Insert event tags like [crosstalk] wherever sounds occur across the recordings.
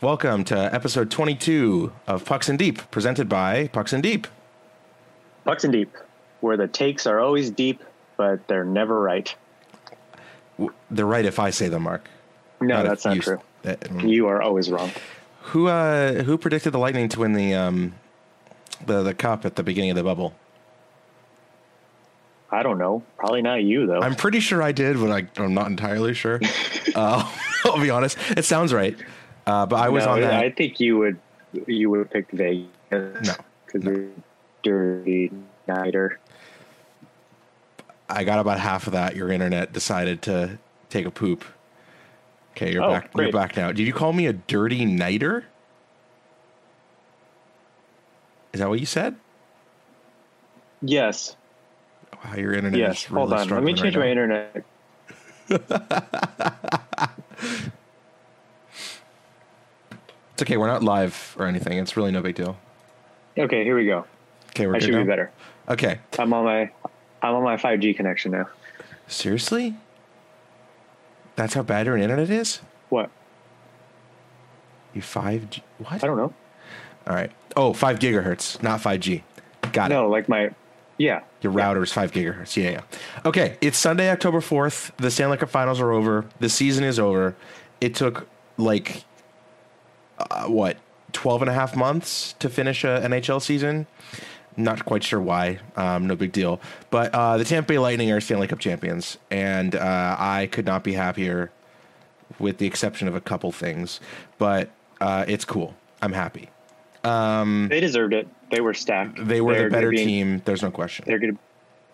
Welcome to episode 22 of Pucks and Deep, presented by Pucks and Deep. Pucks and Deep, where the takes are always deep, but they're never right. W- They're right if I say them, Mark. No, if that's not you- true. uh, You are always wrong. Who uh, who predicted the Lightning to win the um, the the cup at the beginning of the bubble? I don't know. Probably not you though. I'm pretty sure I did, but I, I'm not entirely sure. [laughs] uh, [laughs] I'll be honest. It sounds right, uh, but I was no, on that. I think you would you would pick Vegas. No, because you're dirty nighter. I got about half of that. Your internet decided to take a poop. Okay, you're Oh, back. You're back now. Did you call me a dirty nighter? Is that what you said? Yes. Wow, your internet Yes. is really Hold on. Let me change right my now. internet. [laughs] It's okay. We're not live or anything. It's really no big deal. Okay, here we go. Okay, we're I should now? be better. Okay. I'm on my I'm on my 5G connection now. Seriously? That's how bad your internet is? What? You 5G? What? I don't know. All right. Oh, 5 gigahertz, not 5G. Got it. No, like my yeah. Your router's 5 gigahertz. Yeah, yeah. Okay, it's Sunday, October 4th. The Stanley Cup finals are over. The season is over. It took like, uh, what, 12 and a half months to finish a NHL season? Not quite sure why. Um, no big deal. But uh, the Tampa Bay Lightning are Stanley Cup champions, and uh, I could not be happier, with the exception of a couple things. But uh, it's cool. I'm happy. They deserved it. They were stacked. They were They're the better be in- team. There's no question. They're gonna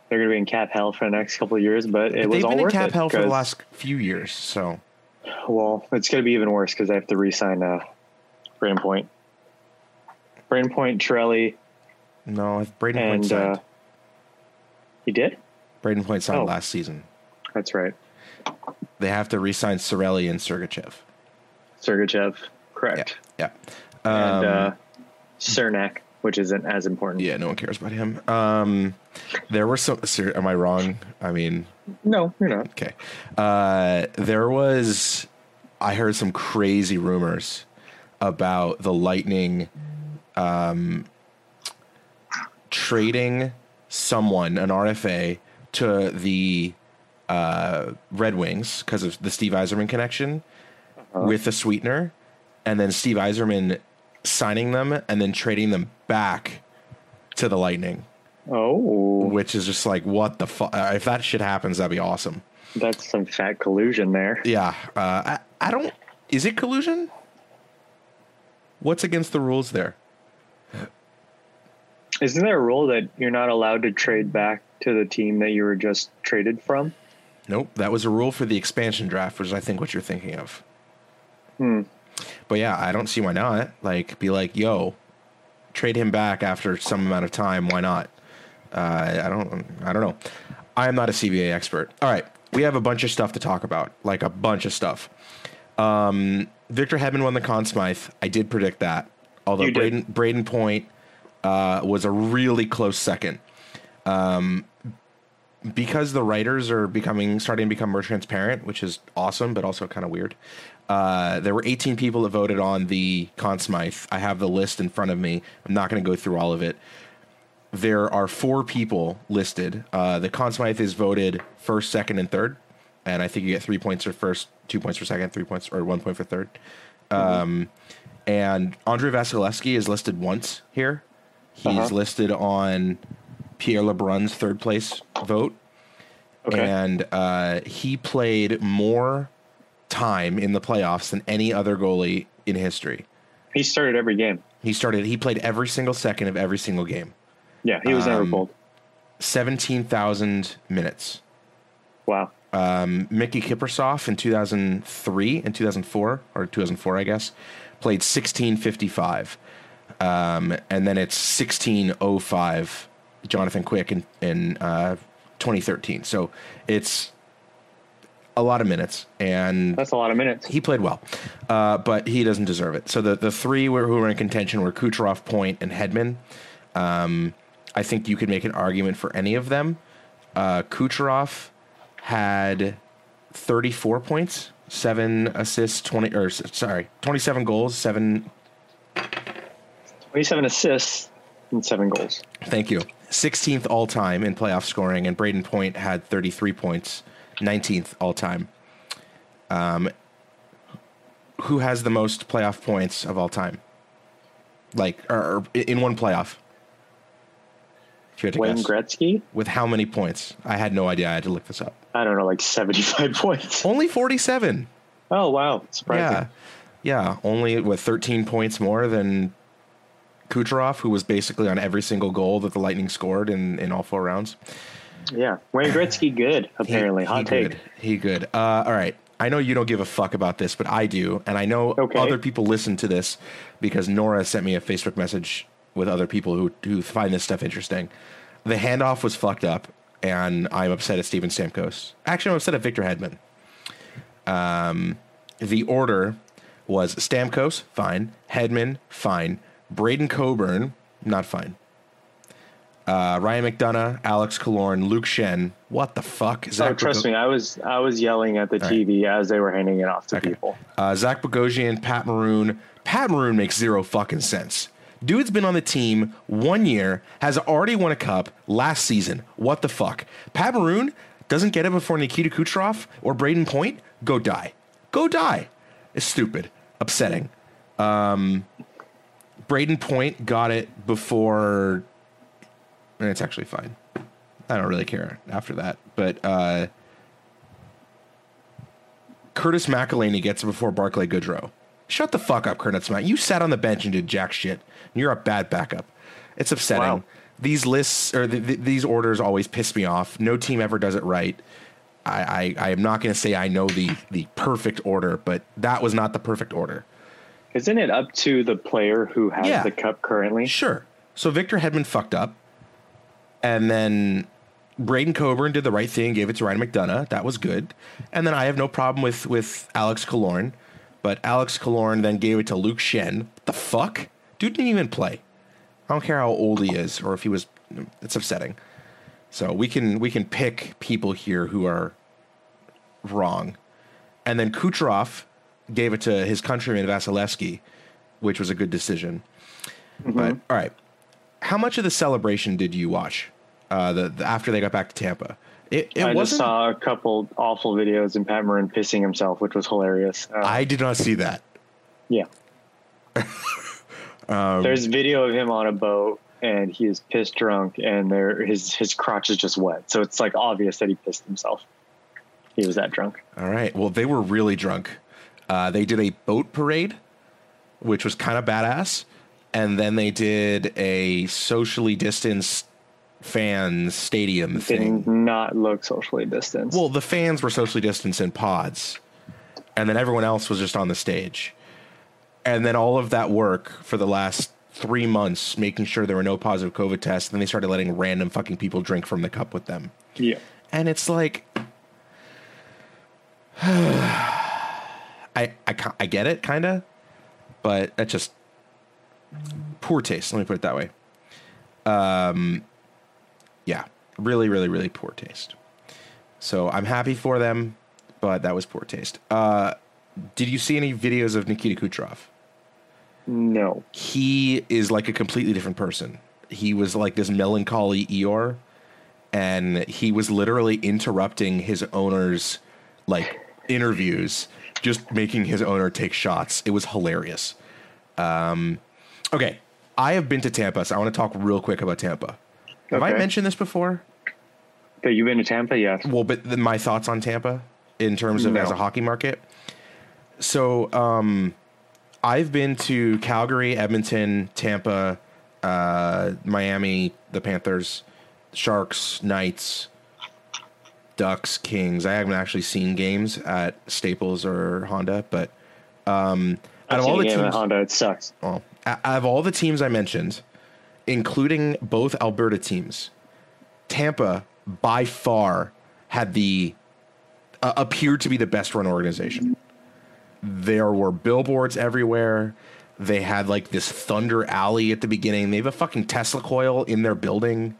they're gonna be in cap hell for the next couple of years, but it was They've all been in cap it. hell for the last few years, so Well, it's gonna be even worse because I have to re-sign uh, Brayden Point, Brayden Point, Trelly, no. if Brayden Point and signed. uh, he did. Brayden Point signed oh. last season. That's right, They have to re-sign Cirelli and Sergachev. Sergachev, correct, yeah, and um, uh, Cernak, which isn't as important. yeah. No one cares about him. Um, there were some. Ser- am I wrong? I mean, No, you're not. okay. Uh, there was. I heard some crazy rumors about the Lightning um, trading someone, an RFA, to the uh, Red Wings because of the Steve Yzerman connection with a sweetener, and then Steve Yzerman signing them and then trading them back to the Lightning, Oh, which is just like what the fuck. Uh, if that shit happens, that'd be awesome. that's some fat collusion there. Yeah, uh, I, I don't. Is it collusion? What's against the rules there? Isn't there a rule that you're not allowed to trade back to the team that you were just traded from? Nope, that was a rule for the expansion draft, which is I think what you're thinking of. Hmm. But yeah, I don't see why not. Like, be like, yo, trade him back after some amount of time. Why not? Uh, I don't. I don't know. I am not a CBA expert. All right, we have a bunch of stuff to talk about, like a bunch of stuff. Um, Victor Hedman won the Conn Smythe. I did predict that. Although Brayden Brayden Point uh, was a really close second. Um, because the writers are becoming starting to become more transparent, which is awesome, but also kind of weird. Uh, there were 18 people that voted on the Conn Smythe. I have the list in front of me. I'm not going to go through all of it. There are four people listed. Uh, the Conn Smythe is voted first, second, and third, and I think you get three points for first, two points for second, three points or one point for 3rd Um, and Andrei Vasilevskiy is listed once here. He's Uh-huh. listed on Pierre LeBrun's third place vote Okay. and uh, he played more time in the playoffs than any other goalie in history. he started every game. He started. He played every single second of every single game. Yeah, he was never Um, pulled. Seventeen thousand minutes. Wow. Um, Miikka Kiprusoff in two thousand three and two thousand four or two thousand four, I guess, played sixteen fifty five, um, and then it's sixteen oh five. Jonathan Quick in in uh, twenty thirteen. So it's a lot of minutes and That's a lot of minutes. he played well, uh, but he doesn't deserve it. So the the three were, who were in contention were Kucherov, Point, and Hedman. Um, I think you could make an argument for any of them. Uh, Kucherov had 34 points, seven assists, twenty or sorry, twenty-seven goals, seven. 27 assists and seven goals. Thank you. Sixteenth all time in playoff scoring, and Brayden Point had thirty-three points, nineteenth all time. Um, who has the most playoff points of all time? Like, or, or in one playoff? If you had to Wayne guess. Gretzky? With how many points? I had no idea. I had to look this up. I don't know, like 75 [laughs] points. Only forty-seven. Oh, wow. Yeah, Surprising. yeah. Only with 13 points more than Kucherov, who was basically on every single goal that the Lightning scored in in all four rounds. Yeah. Wayne [sighs] Gretzky, good, apparently. he, Hot take. good. He good. Uh, all right. I know you don't give a fuck about this, but I do, and I know Okay. other people listen to this because Nora sent me a Facebook message with other people who who find this stuff interesting. The handoff was fucked up, and I'm upset at Steven Stamkos. Actually, I'm upset at Victor Hedman. Um, the order was Stamkos, fine. Hedman, fine. Braydon Coburn, not fine. Uh, Ryan McDonagh, Alex Killorn, Luke Schenn. What the fuck? Oh, Zach trust Bogo- me, I was I was yelling at the right. TV as they were handing it off to Okay. people. Uh, Zach Bogosian, Pat Maroon. Pat Maroon makes zero fucking sense. Dude's been on the team one year, has already won a cup last season. What the fuck? Pat Maroon doesn't get it before Nikita Kucherov or Brayden Point. Go die. Go die. It's stupid. Upsetting. Um, Brayden Point got it before. And it's actually fine. I don't really care after that. But uh, Curtis McElhinney gets it before Barclay Goodrow. Shut the fuck up, Curtis. You sat on the bench and did jack shit. You're a bad backup. It's upsetting. Wow. These lists or th- th- these orders always piss me off. No team ever does it right. I, I, I am not going to say I know the the perfect order, but that was not the perfect order. Isn't it up to the player who has Yeah. the cup currently? Sure. So Victor Hedman fucked up. And then Braydon Coburn did the right thing, gave it to Ryan McDonagh. That was good. And then I have no problem with with Alex Killorn. But Alex Killorn then gave it to Luke Schenn. What the fuck? Dude didn't even play. I don't care how old he is or if he was it's upsetting. So we can we can pick people here who are wrong. And then Kucherov gave it to his countryman Vasilevskiy, which was a good decision. But all right, how much of the celebration did you watch? Uh, the, the after they got back to Tampa, it, it I just saw a couple awful videos in Pat Maroon pissing himself, which was hilarious. Uh, I did not see that. yeah. [laughs] Um, There's video of him on a boat and he is pissed drunk and there his his crotch is just wet. So it's like obvious that he pissed himself. He was that drunk. All right. Well, they were really drunk. Uh, they did a boat parade, which was kind of badass, and then they did a socially distanced fans stadium thing. Did not look socially distanced. Well, the fans were socially distanced in pods, and then everyone else was just on the stage. And then all of that work for the last three months, making sure there were no positive COVID tests, then they started letting random fucking people drink from the cup with them. yeah. And it's like, [sighs] I, I, I get it, kind of, but that's just poor taste. Let me put it that way. Um, yeah, really, really, really poor taste. So I'm happy for them, but that was poor taste. Uh, did you see any videos of Nikita Kucherov? No. he is like a completely different person. He was like this melancholy Eeyore, and he was literally interrupting his owner's like interviews, just making his owner take shots. It was hilarious. Um, okay, I have been to Tampa, so I want to talk real quick about Tampa. Have I mentioned this before? That you've been to Tampa? Yes. Well, but then my thoughts on Tampa in terms of No. as a hockey market. So, um, I've been to Calgary, Edmonton, Tampa, uh, Miami, the Panthers, Sharks, Knights, Ducks, Kings. I haven't actually seen games at Staples or Honda, but um, out of all the teams, Honda. It sucks. well, out of all the teams I mentioned, including both Alberta teams, Tampa by far had the uh, appeared to be the best run organization. There were billboards everywhere. They had like this Thunder Alley at the beginning. They have a fucking Tesla coil in their building.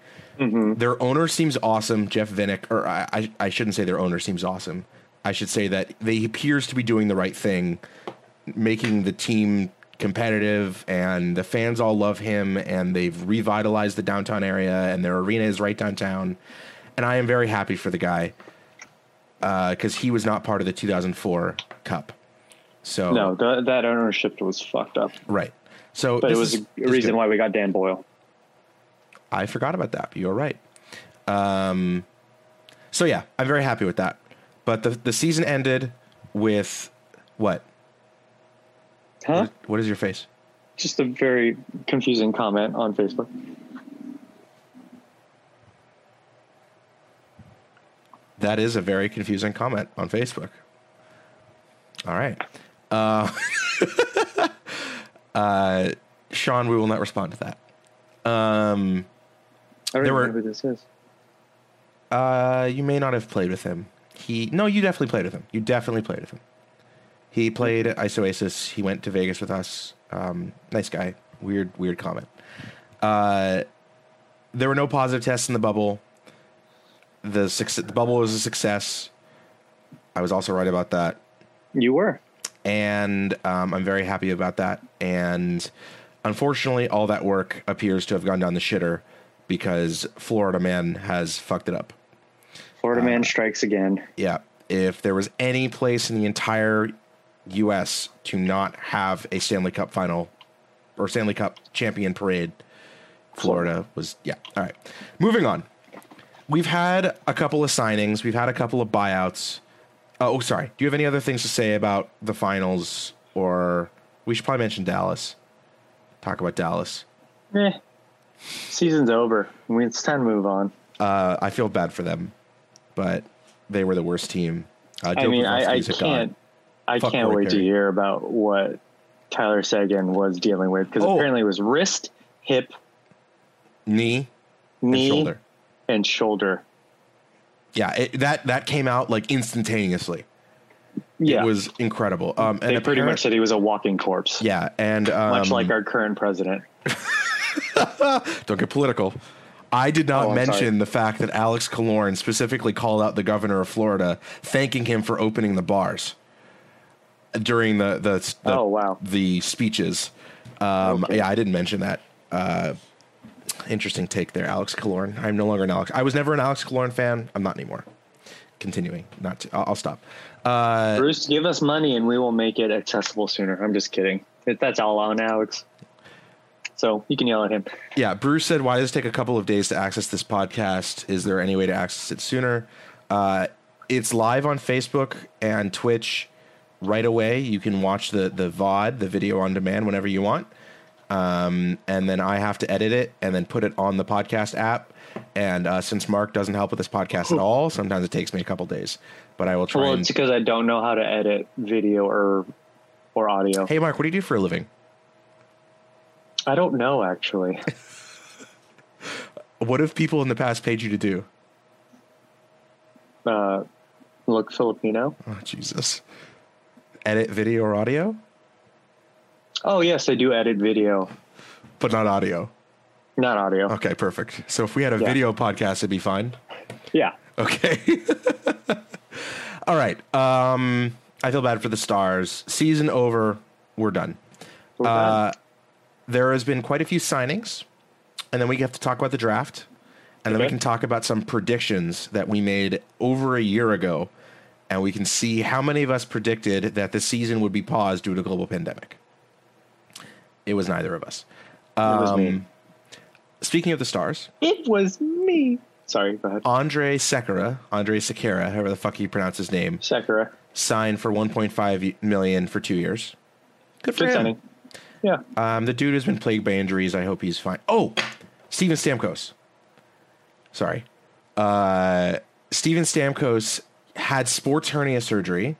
Their owner seems awesome, Jeff Vinik, or I, I, I shouldn't say their owner seems awesome. I should say that he appears to be doing the right thing, making the team competitive, and the fans all love him, and they've revitalized the downtown area, and their arena is right downtown, and I am very happy for the guy because he was not part of the 2004 Cup. So No, th- that ownership was fucked up. right. So But it was is- a reason why we got Dan Boyle. I forgot about that. You're right. Um, so yeah, I'm very happy with that. But the the season ended with what? Huh? What is your face? Just a very confusing comment on Facebook. That is a very confusing comment on Facebook. All right. Uh, [laughs] uh, Sean, we will not respond to that. Um, I don't There were- who this is. uh, you may not have played with him. He no, you definitely played with him. You definitely played with him. He played Isoasis. He went to Vegas with us. Um, nice guy. Weird, weird comment. Uh, there were no positive tests in the bubble. The success, the bubble was a success. I was also right about that, You were. and um, I'm very happy about that. And unfortunately, all that work appears to have gone down the shitter because Florida man has fucked it up. Florida Uh, man strikes again. Yeah. If there was any place in the entire U.S. to not have a Stanley Cup final or Stanley Cup champion parade, Florida was, yeah. All right. Moving on. We've had a couple of signings, we've had a couple of buyouts. Oh, sorry. Do you have any other things to say about the finals? Or we should probably mention Dallas. Talk about Dallas. Eh. Season's over. I mean, it's time to move on. Uh, I feel bad for them, but they were the worst team. Uh, I mean, I, I Pavelski's a god. can't. I Fuck can't wait to hear about what Tyler Seguin was dealing with because Oh. apparently it was wrist, hip, knee, knee, and shoulder. and shoulder. Yeah, it, that that came out like instantaneously. Yeah, It was incredible. Um, and they pretty much said he was a walking corpse, yeah, and um, much like our current president. [laughs] don't get political. I did not Oh, mention sorry. the fact that Alex Killorn specifically called out the governor of Florida, thanking him for opening the bars during the the, the Oh, wow. the speeches. Um, Okay. Yeah, I didn't mention that. Uh, interesting take there, Alex Killorn. I'm no longer an Alex. I was never an Alex Killorn fan. I'm not anymore. Continuing, not. To, I'll, I'll stop. Uh, Bruce, give us money and we will make it accessible sooner. I'm just kidding. That's all on Alex. So you can yell at him. Yeah, Bruce said, "Why does it take a couple of days to access this podcast? Is there any way to access it sooner?" Uh, it's live on Facebook and Twitch right away. You can watch the the VOD, the video on demand, whenever you want. Um, and then I have to edit it and then put it on the podcast app. And uh, since Mark doesn't help with this podcast at all, sometimes it takes me a couple days. But I will try. Well, it's because I don't know how to edit video or or audio. hey, Mark, what do you do for a living? I don't know actually. [laughs] [laughs] What have people in the past paid you to do? Uh, look Filipino. Oh, Jesus. Edit video or audio, Oh yes, I do edit video, but not audio. not audio. Okay, perfect. So if we had a Yeah. video podcast, it'd be fine. Yeah. Okay. [laughs] All right. Um, I feel bad for the stars. Season over. We're done. We're Uh, done. there has been quite a few signings, and then we have to talk about the draft, and then we can talk about some predictions that we made over a year ago, and we can see how many of us predicted that the season would be paused due to global pandemic. It was neither of us. it was me. Um, Speaking of the stars, It was me. Sorry, go ahead. Andre Sekera, Andre Sekera, however the fuck you pronounce his name, Sakura. signed for 1.5 million for two years. Good for Good him. signing. Yeah. Um, the dude has been plagued by injuries. I hope he's fine. Oh, Steven Stamkos. Sorry. Uh, Steven Stamkos had sports hernia surgery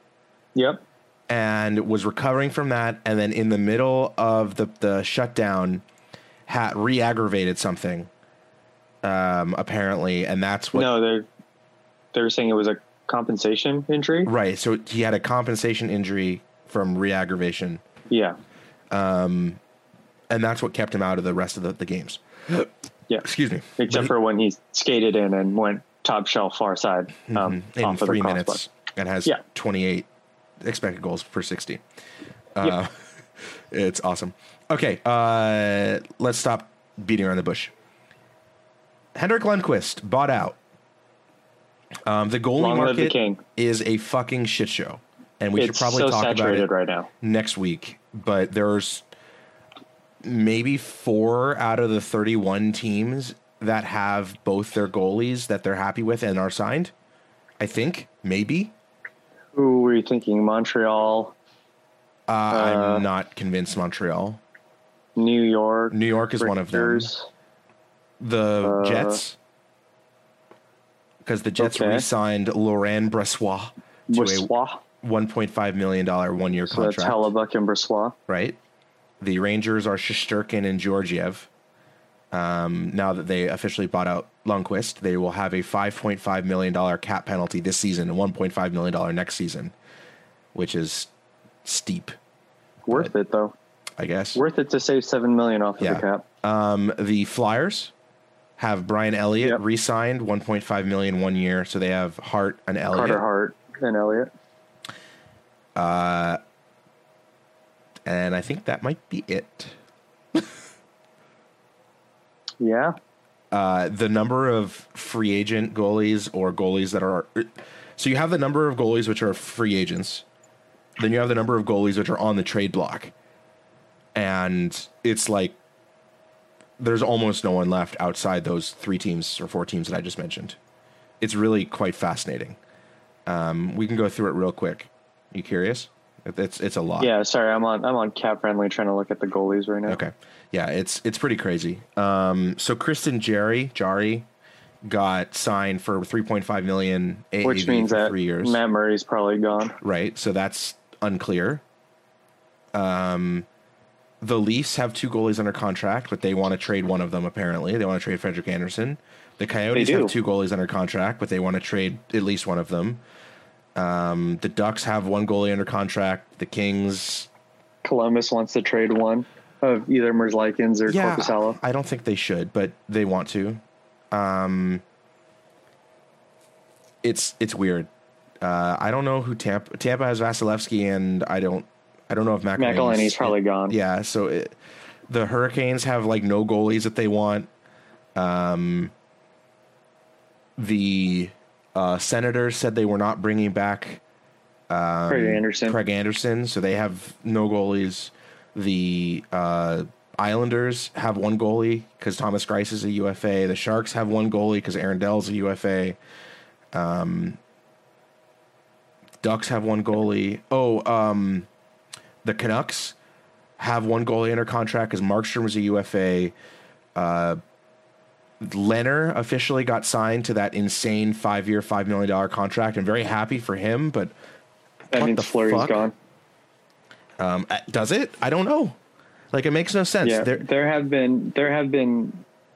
Yep. and was recovering from that. And then in the middle of the, the shutdown, had re aggravated something, um, apparently. And that's what. No, they're they're saying it was a compensation injury. Right. So he had a compensation injury from re aggravation. Yeah. Um, and that's what kept him out of the rest of the, the games. Yeah. Excuse me. Except for when he skated in and went top shelf far side um, in off of three minutes. and has Yeah. 28 expected goals per 60. Uh, Yep. [laughs] It's awesome. Okay, uh, let's stop beating around the bush. Henrik Lundqvist bought out. Um, the goalie Long market king. is a fucking shit show, and we should probably so talk about it right now. next week. But there's maybe four out of the 31 teams that have both their goalies that they're happy with and are signed. I think maybe. Who were you thinking? Montreal, Uh, Uh, I'm not convinced. Montreal, New York. New York is one of them. The Uh, Jets, because the Jets okay. re-signed Laurent Brossoit to Brossoit. a 1.5 million dollar one-year So that's contract. Hellebuyck and Brossoit. right? The Rangers are Shesterkin and Georgiev. Um, now that they officially bought out Lundqvist, they will have a $5.5 million cap penalty this season and $1.5 million next season, which is steep, Worth it though. I guess. Worth it to save seven million off of the cap. Um, the Flyers have Brian Elliott Yep. re-signed 1.5 million one year, so they have Hart and Elliott. Carter Hart and Elliott. Uh, And I think that might be it. Yeah. uh, the number of free agent goalies or goalies that are so you have the number of goalies which are free agents then you have the number of goalies which are on the trade block and it's like there's almost no one left outside those three teams or four teams that i just mentioned it's really quite fascinating um, we can go through it real quick you curious it's it's a lot Yeah. Sorry, I'm on. I'm on cap friendly trying to look at the goalies right now. Okay. Yeah, it's it's pretty crazy. Um, so Tristan Jarry Jarry got signed for 3.5 million AAV Which means for that three years. Matt Murray's probably gone. right. So that's unclear. Um, the Leafs have two goalies under contract, but they want to trade one of them. Apparently, they want to trade Frederik Andersen. The Coyotes have two goalies under contract, but they want to trade at least one of them. Um, the Ducks have one goalie under contract. The Kings Columbus wants to trade one of either Merzlikins or yeah. I don't think they should, but they want to. Um, it's it's weird. Uh, I don't know who Tampa Tampa has Vasilevskiy, and I don't I don't know if McElhinney's, McElhinney's probably gone. Yeah, so it, the Hurricanes have like no goalies that they want. Um, the uh, Senators said they were not bringing back um, Craig Anderson. Craig Anderson, so they have no goalies. The uh, Islanders have one goalie because Thomas Greiss is a UFA. The Sharks have one goalie because Aaron Dell's a UFA. Um, Ducks have one goalie. Oh, um, the Canucks have one goalie under contract because Markstrom was a UFA. Uh, Lehner officially got signed to that insane five-year, five million dollar contract. I'm very happy for him, but That what means the Fleury's fuck? gone. Um, uh, does it? I don't know. Like it makes no sense. Yeah, There- there have been there have been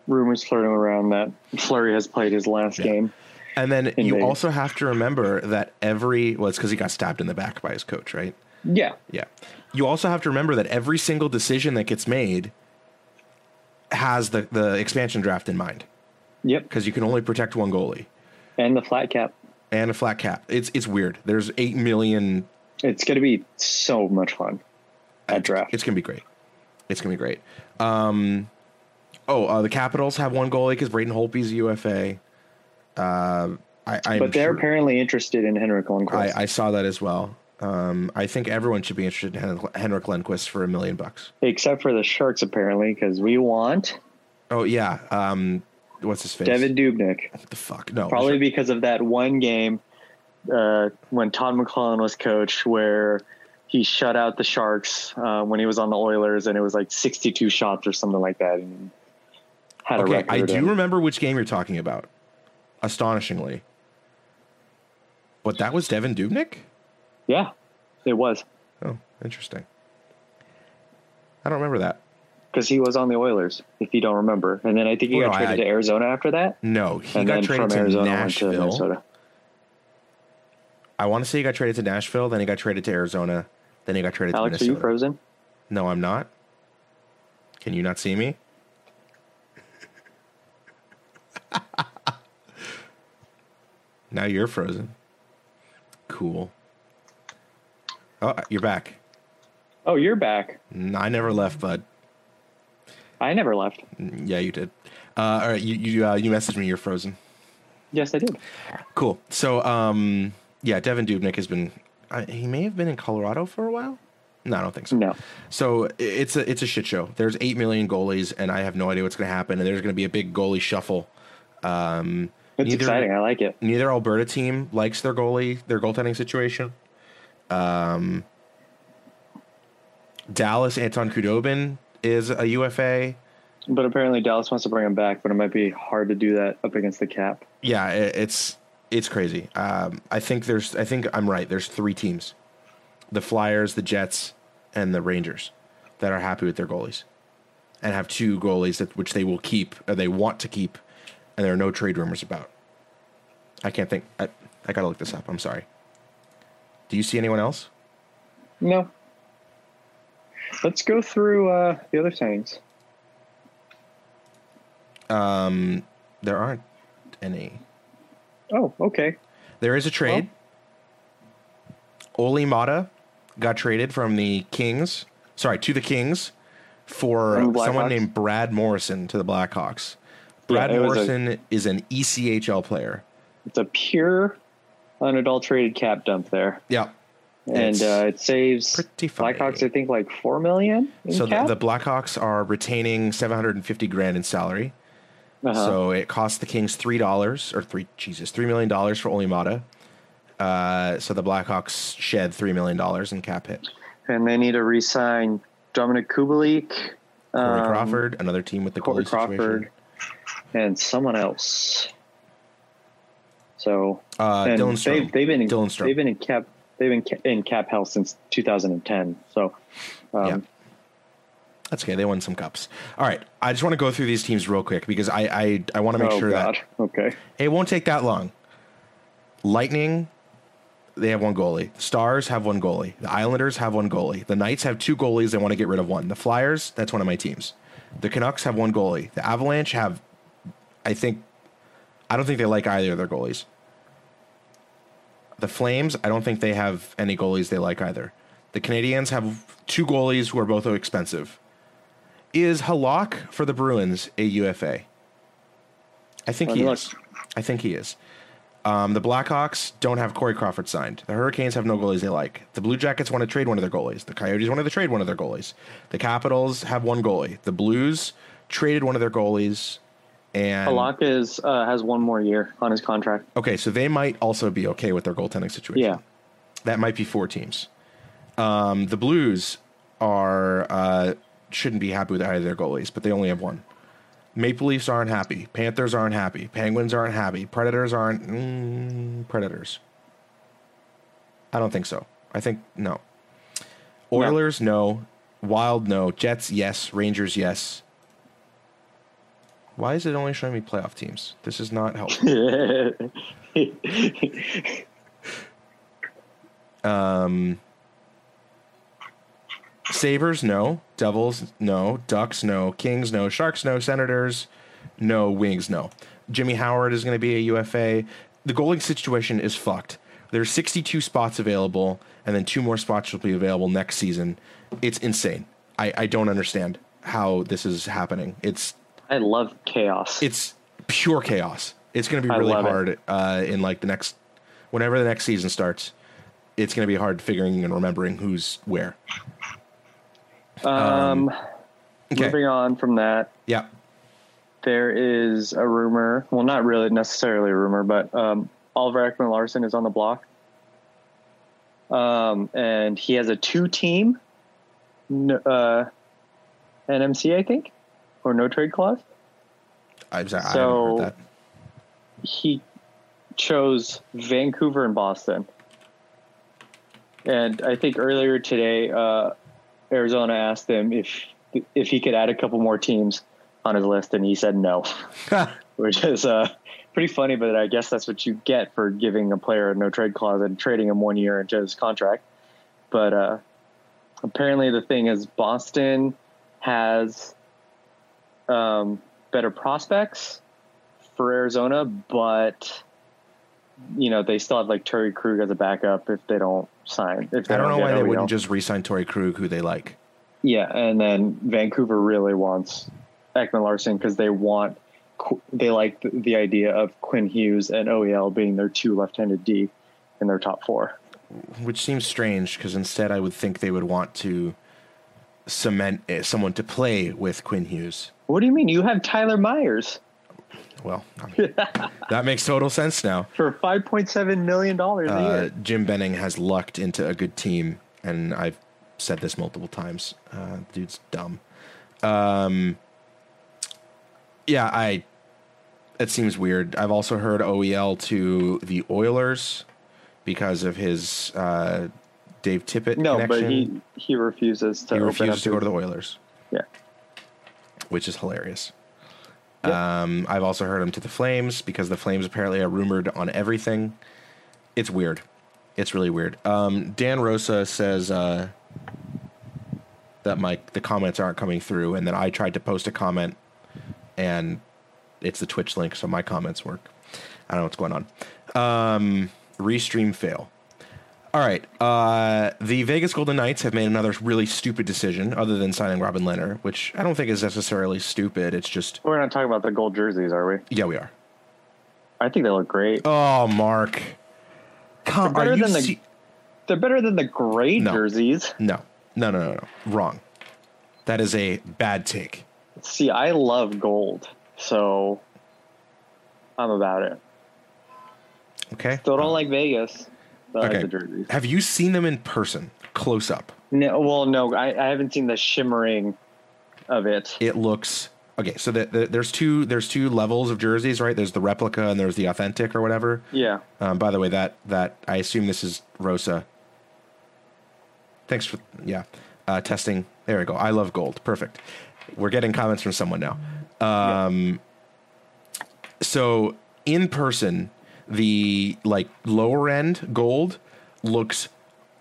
rumors flirting around that Fleury has played his last game. and then you Vegas. also have to remember that every well, it's because he got stabbed in the back by his coach, right? Yeah, Yeah. You also have to remember that every single decision that gets made has the, the expansion draft in mind yep, because you can only protect one goalie and the flat cap. and a flat cap. It's it's weird. There's eight million. It's going to be so much fun at draft. It's gonna be great. It's gonna be great. Um, oh, uh, the Capitals have one goalie because Braden Holtby's a UFA. Uh, I, I'm but they're sure- apparently interested in Henrik Lundqvist. I, I saw that as well. Um, I think everyone should be interested in Henrik Lundqvist for a million bucks. except for the Sharks apparently because we want Oh yeah. Um, what's his face? Devan Dubnyk. What the fuck? No. Probably because of that one game uh, when Todd McLellan was coach, where he shut out the Sharks uh, when he was on the Oilers, and it was like 62 shots or something like that, and had a Okay, record. I do and- remember which game you're talking about. Astonishingly. But that was Devan Dubnyk? yeah, it was Oh, interesting. I don't remember that. because he was on the Oilers, if you don't remember, and then I think he Well, got no, traded I- to Arizona after that, No, he and got traded from to Arizona went to Minnesota. I want to say he got traded to Nashville, then he got traded to Arizona, then he got traded Alex, to are you frozen? No, I'm not. Can you not see me? [laughs] now you're frozen. cool. Oh, you're back. Oh, you're back. I never left, bud. I never left. Yeah, you did. Uh, all right, you you uh, you messaged me. You're frozen. Yes, I did. Cool. So, um, yeah, Devan Dubnyk has been. Uh, he may have been in Colorado for a while. No, I don't think so. No. So it's a it's a shit show. There's eight million goalies, and I have no idea what's going to happen. And there's going to be a big goalie shuffle. Um, It's neither- exciting. I like it. Neither Alberta team likes their goalie, their goaltending situation. Um, Dallas Anton Khudobin is a UFA. But apparently Dallas wants to bring him back, but it might be hard to do that up against the cap. Yeah, i it's it's crazy. Um, I think there's I think I'm right. There's three teams: the Flyers, the Jets, and the Rangers that are happy with their goalies, and have two goalies that which they will keep or they want to keep, and there are no trade rumors about. I can't think. I, I gotta look this up. I'm sorry. Do you see anyone else? No. Let's go through uh, the other signings. Um, there aren't any. Oh, okay. There is a trade. Olli Maatta got traded from the Kings. Sorry, to the Kings for the someone Blackhawks? named Brad Morrison to the Blackhawks. Brad it was a- Morrison is an ECHL player. It's a pure, unadulterated cap dump there, Yeah. and uh, it saves pretty funny. Blackhawks. I think like four million. In So the, the Blackhawks are retaining 750 grand in salary. Uh-huh. So it cost the Kings three dollars or three Jesus three million dollars for Olli Maatta. Uh, so the Blackhawks shed three million dollars in cap hit. and they need to re-sign Dominik Kubalik, Corey um, Crawford, another team with the Corey Crawford, situation. and someone else. So Uh, and Dylan they've, they've been in, Dylan Strome. they've been in cap they've been ca- in cap hell since 2010. So um, Yeah. That's okay. They won some cups. All right. I just want to go through these teams real quick because I I, I want to make oh sure god, that okay. it won't take that long. Lightning, they have one goalie. Stars have one goalie. The Islanders have one goalie. The Knights have two goalies. They want to get rid of one. The Flyers, that's one of my teams. The Canucks have one goalie. The Avalanche have, I think, I don't think they like either of their goalies. The Flames, I don't think they have any goalies they like either. The Canadiens have two goalies who are both expensive. Is Halak for the Bruins a UFA? I think he is. I think he is. Um, the Blackhawks don't have Corey Crawford signed. The Hurricanes have no goalies they like. The Blue Jackets want to trade one of their goalies. The Coyotes want to trade one of their goalies. The Capitals have one goalie. The Blues traded one of their goalies. And Halak is uh, has one more year on his contract. okay, so they might also be okay with their goaltending situation. Yeah. that might be four teams. Um, the Blues are uh, shouldn't be happy with either of their goalies, but they only have one. Maple Leafs aren't happy. Panthers aren't happy. Penguins aren't happy. Predators aren't mm, Predators. I don't think so. I think no. Oilers no. Wild no. Jets yes. Rangers yes. Why is it only showing me playoff teams? This is not helpful. [laughs] Um, Sabres, no. Devils, no. Ducks, no. Kings, no. Sharks, no. Senators, no. Wings, no. Jimmy Howard is going to be a UFA. The goalie situation is fucked. There's 62 spots available, and then two more spots will be available next season. It's insane. I, I don't understand how this is happening. It's I love chaos. it's pure chaos. It's going to be really hard uh, in like the next, whenever the next season starts. It's going to be hard figuring and remembering who's where. Um, Okay. moving on from that, Yeah. there is a rumor. Well, not really necessarily a rumor, but um, Oliver Ekman-Larsson is on the block, um, and he has a two-team n- uh, NMC, I think, or no trade clause. I, I So- haven't heard that. he chose Vancouver and Boston. And I think earlier today, uh, Arizona asked him if if he could add a couple more teams on his list, and he said no, [laughs] which is uh, pretty funny. But I guess that's what you get for giving a player a no trade clause and trading him one year into his contract. But uh, apparently, the thing is, Boston has um, better prospects for Arizona, but you know, they still have like Torey Krug as a backup if they don't sign. If they I don't know why they wouldn't just re-sign Torey Krug, who they like. Yeah, and then Vancouver really wants Ekman-Larsson because they want they like the, the idea of Quinn Hughes and OEL being their two left-handed D in their top four. which seems strange because instead I would think they would want to cement eh, someone to play with Quinn Hughes. What do you mean? You have Tyler Myers Well, I mean, [laughs] that makes total sense now. for five point seven million dollars a Uh, year. Jim Benning has lucked into a good team, and I've said this multiple times. Uh, dude's dumb. Um, yeah, I. It seems weird. I've also heard OEL to the Oilers because of his uh, Dave Tippett No, connection. but he he refuses to he refuses to go to the Oilers. Yeah. which is hilarious. Yep. Um, I've also heard him to the Flames because the Flames apparently are rumored on everything. It's weird. It's really weird. Um, Dan Rosa says uh, that my the comments aren't coming through, and then I tried to post a comment, and it's the Twitch link, so my comments work. I don't know what's going on. Um, restream fail. All right. Uh, the Vegas Golden Knights have made another really stupid decision, other than signing Robin Lehner, which I don't think is necessarily stupid. It's just, We're not talking about the gold jerseys, are we? yeah, we are. I think they look great. Oh, Mark. Come, They're better than the- se- They're better than the gray No. jerseys. no, no, no, no, no. Wrong. That is a bad take. See, I love gold, so I'm about it. Okay. Still don't like Vegas. I Okay. the jerseys. Have you seen them in person, close up? No, well, no, I, I haven't seen the shimmering of it. It looks okay. So the, the, there's two there's two levels of jerseys, right? There's the replica and there's the authentic or whatever. Yeah. Um, by the way, that that I assume this is Rosa. Thanks for yeah, uh, testing. There we go. I love gold. Perfect. We're getting comments from someone now. Um, so in person, the like lower end gold looks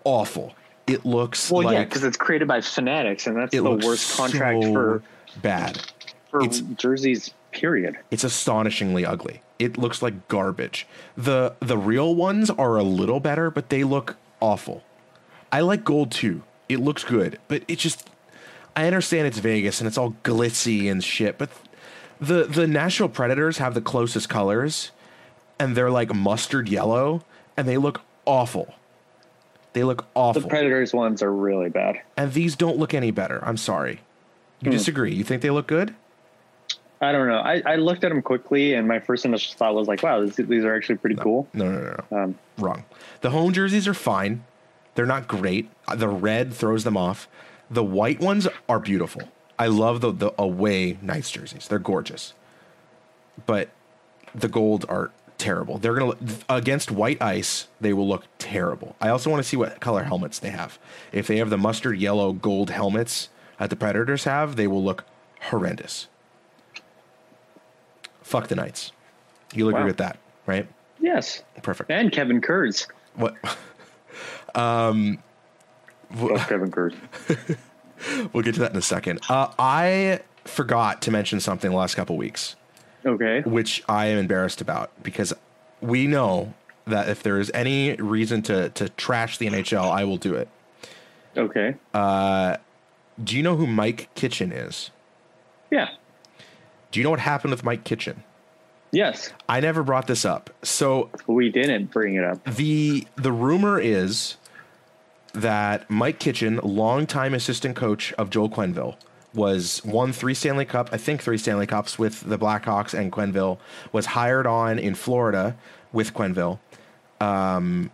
awful. It looks Well, yeah, because it's created by Fanatics, and that's the worst contract so for bad. for it's- jerseys. Period. It's astonishingly ugly. It looks like garbage. The the real ones are a little better, but they look awful. I like gold too. It looks good, but it just I understand it's Vegas and it's all glitzy and shit, but the the Nashville Predators have the closest colors and they're like mustard yellow and they look awful. They look awful. The. Predators ones are really bad. and these don't look any better. I'm sorry. You Hmm. disagree? You think they look good? I don't know. I, I looked at them quickly, and my first initial thought was like, "Wow, this, these are actually pretty cool." No, no, no, no. Um, Wrong. The home jerseys are fine. They're not great. The red throws them off. The white ones are beautiful. I love the the away Knights jerseys. They're gorgeous. But the gold are terrible. They're gonna against white ice. They will look terrible. I also want to see what color helmets they have. If they have the mustard yellow gold helmets that the Predators have, they will look horrendous. Fuck the Knights. You'll agree Wow. with that, right? yes, Perfect. and Kevin Kurz. What? [laughs] Love Kevin Kurz. [laughs] We'll get to that in a second. Uh, I forgot to mention something the last couple weeks, Okay. which I am embarrassed about because we know that if there is any reason to to trash the NHL, I will do it. Okay. Uh, do you know who Mike Kitchen is? yeah. Do you know what happened with Mike Kitchen? Yes. I never brought this up. So We didn't bring it up. the the rumor is that Mike Kitchen, longtime assistant coach of Joel Quenneville, was won three Stanley Cup, I think three Stanley Cups with the Blackhawks and Quenneville, was hired on in Florida with Quenneville. Um,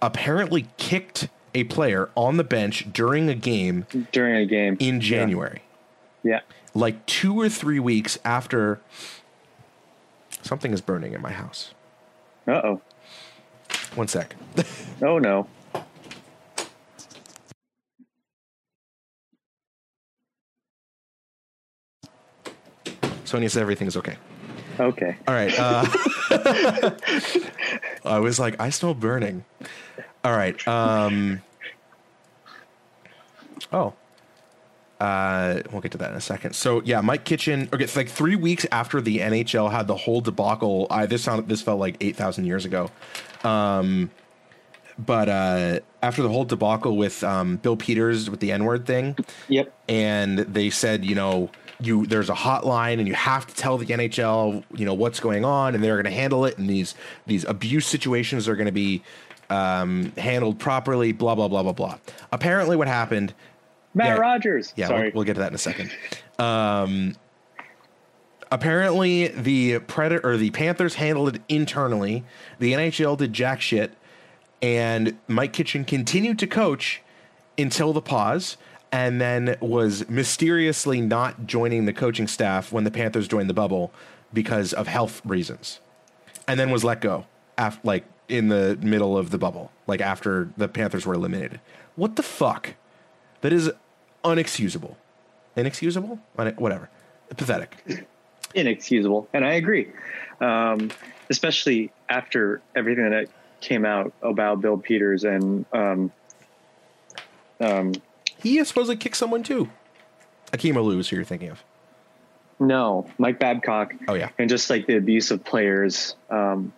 apparently kicked a player on the bench during a game during a game in January, Yeah. like two or three weeks after something is burning in my house. Uh oh. One sec. Oh no. Sonia says everything's okay. Okay. All right. Uh, [laughs] I was like, I smell burning. All right. Um, oh, Uh, we'll get to that in a second. So yeah, Mike Kitchen. Okay, it's like three weeks after the NHL had the whole debacle. I this sounded this felt like eight thousand years ago. Um, but uh, after the whole debacle with um, Bill Peters with the N word thing, Yep. and they said, you know, you there's a hotline and you have to tell the NHL, you know, what's going on, and they're going to handle it, and these these abuse situations are going to be um, handled properly. Blah blah blah blah blah. Apparently, what happened? Matt Yeah. Rogers. Yeah, Sorry. we'll, we'll get to that in a second. Um, apparently, the Predator or the Panthers handled it internally. The NHL did jack shit, and Mike Kitchen continued to coach until the pause, and then was mysteriously not joining the coaching staff when the Panthers joined the bubble because of health reasons, and then was let go after like in the middle of the bubble, like after the Panthers were eliminated. What the fuck? That is unexcusable. Inexcusable? Whatever. Pathetic. inexcusable, and I agree. Um, especially after everything that came out about Bill Peters and um, um, He supposedly kicked someone too. Akim Aliu is who you're thinking of. no Mike Babcock. Oh, yeah. and just like the abuse of players. Um,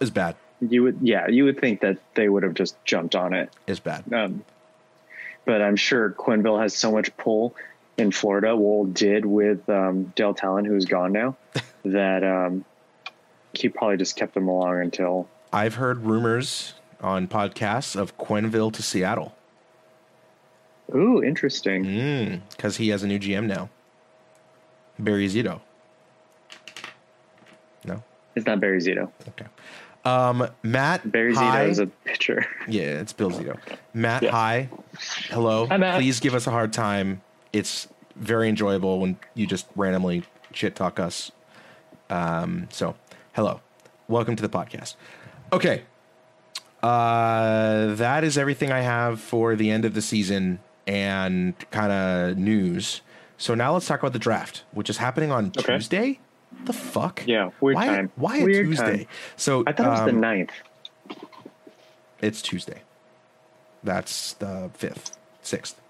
Is bad. you would, yeah, you would think that they would have just jumped on it. Is bad. Um, but I'm sure Quenneville has so much pull in Florida, well, did with um, Dale Tallon, who's gone now, [laughs] that um, he probably just kept them along until. I've heard rumors on podcasts of Quenneville to Seattle. Ooh, interesting. Because he has a new GM now. Barry Zito. No? It's not Barry Zito. Okay. Um, Matt. Barry hi. Zito is a pitcher. [laughs] Yeah, it's Bill Zito. Matt, Yeah. hi. Hello. Hi, Matt. Please give us a hard time. It's very enjoyable when you just randomly shit talk us. Um, so, hello. Welcome to the podcast. Okay. Uh, that is everything I have for the end of the season and kind of news. So now let's talk about the draft, which is happening on Okay. Tuesday. The fuck? Yeah, weird why, time. Why a Weird Tuesday? time. So I thought it was the um, ninth. it's Tuesday. That's the fifth, sixth,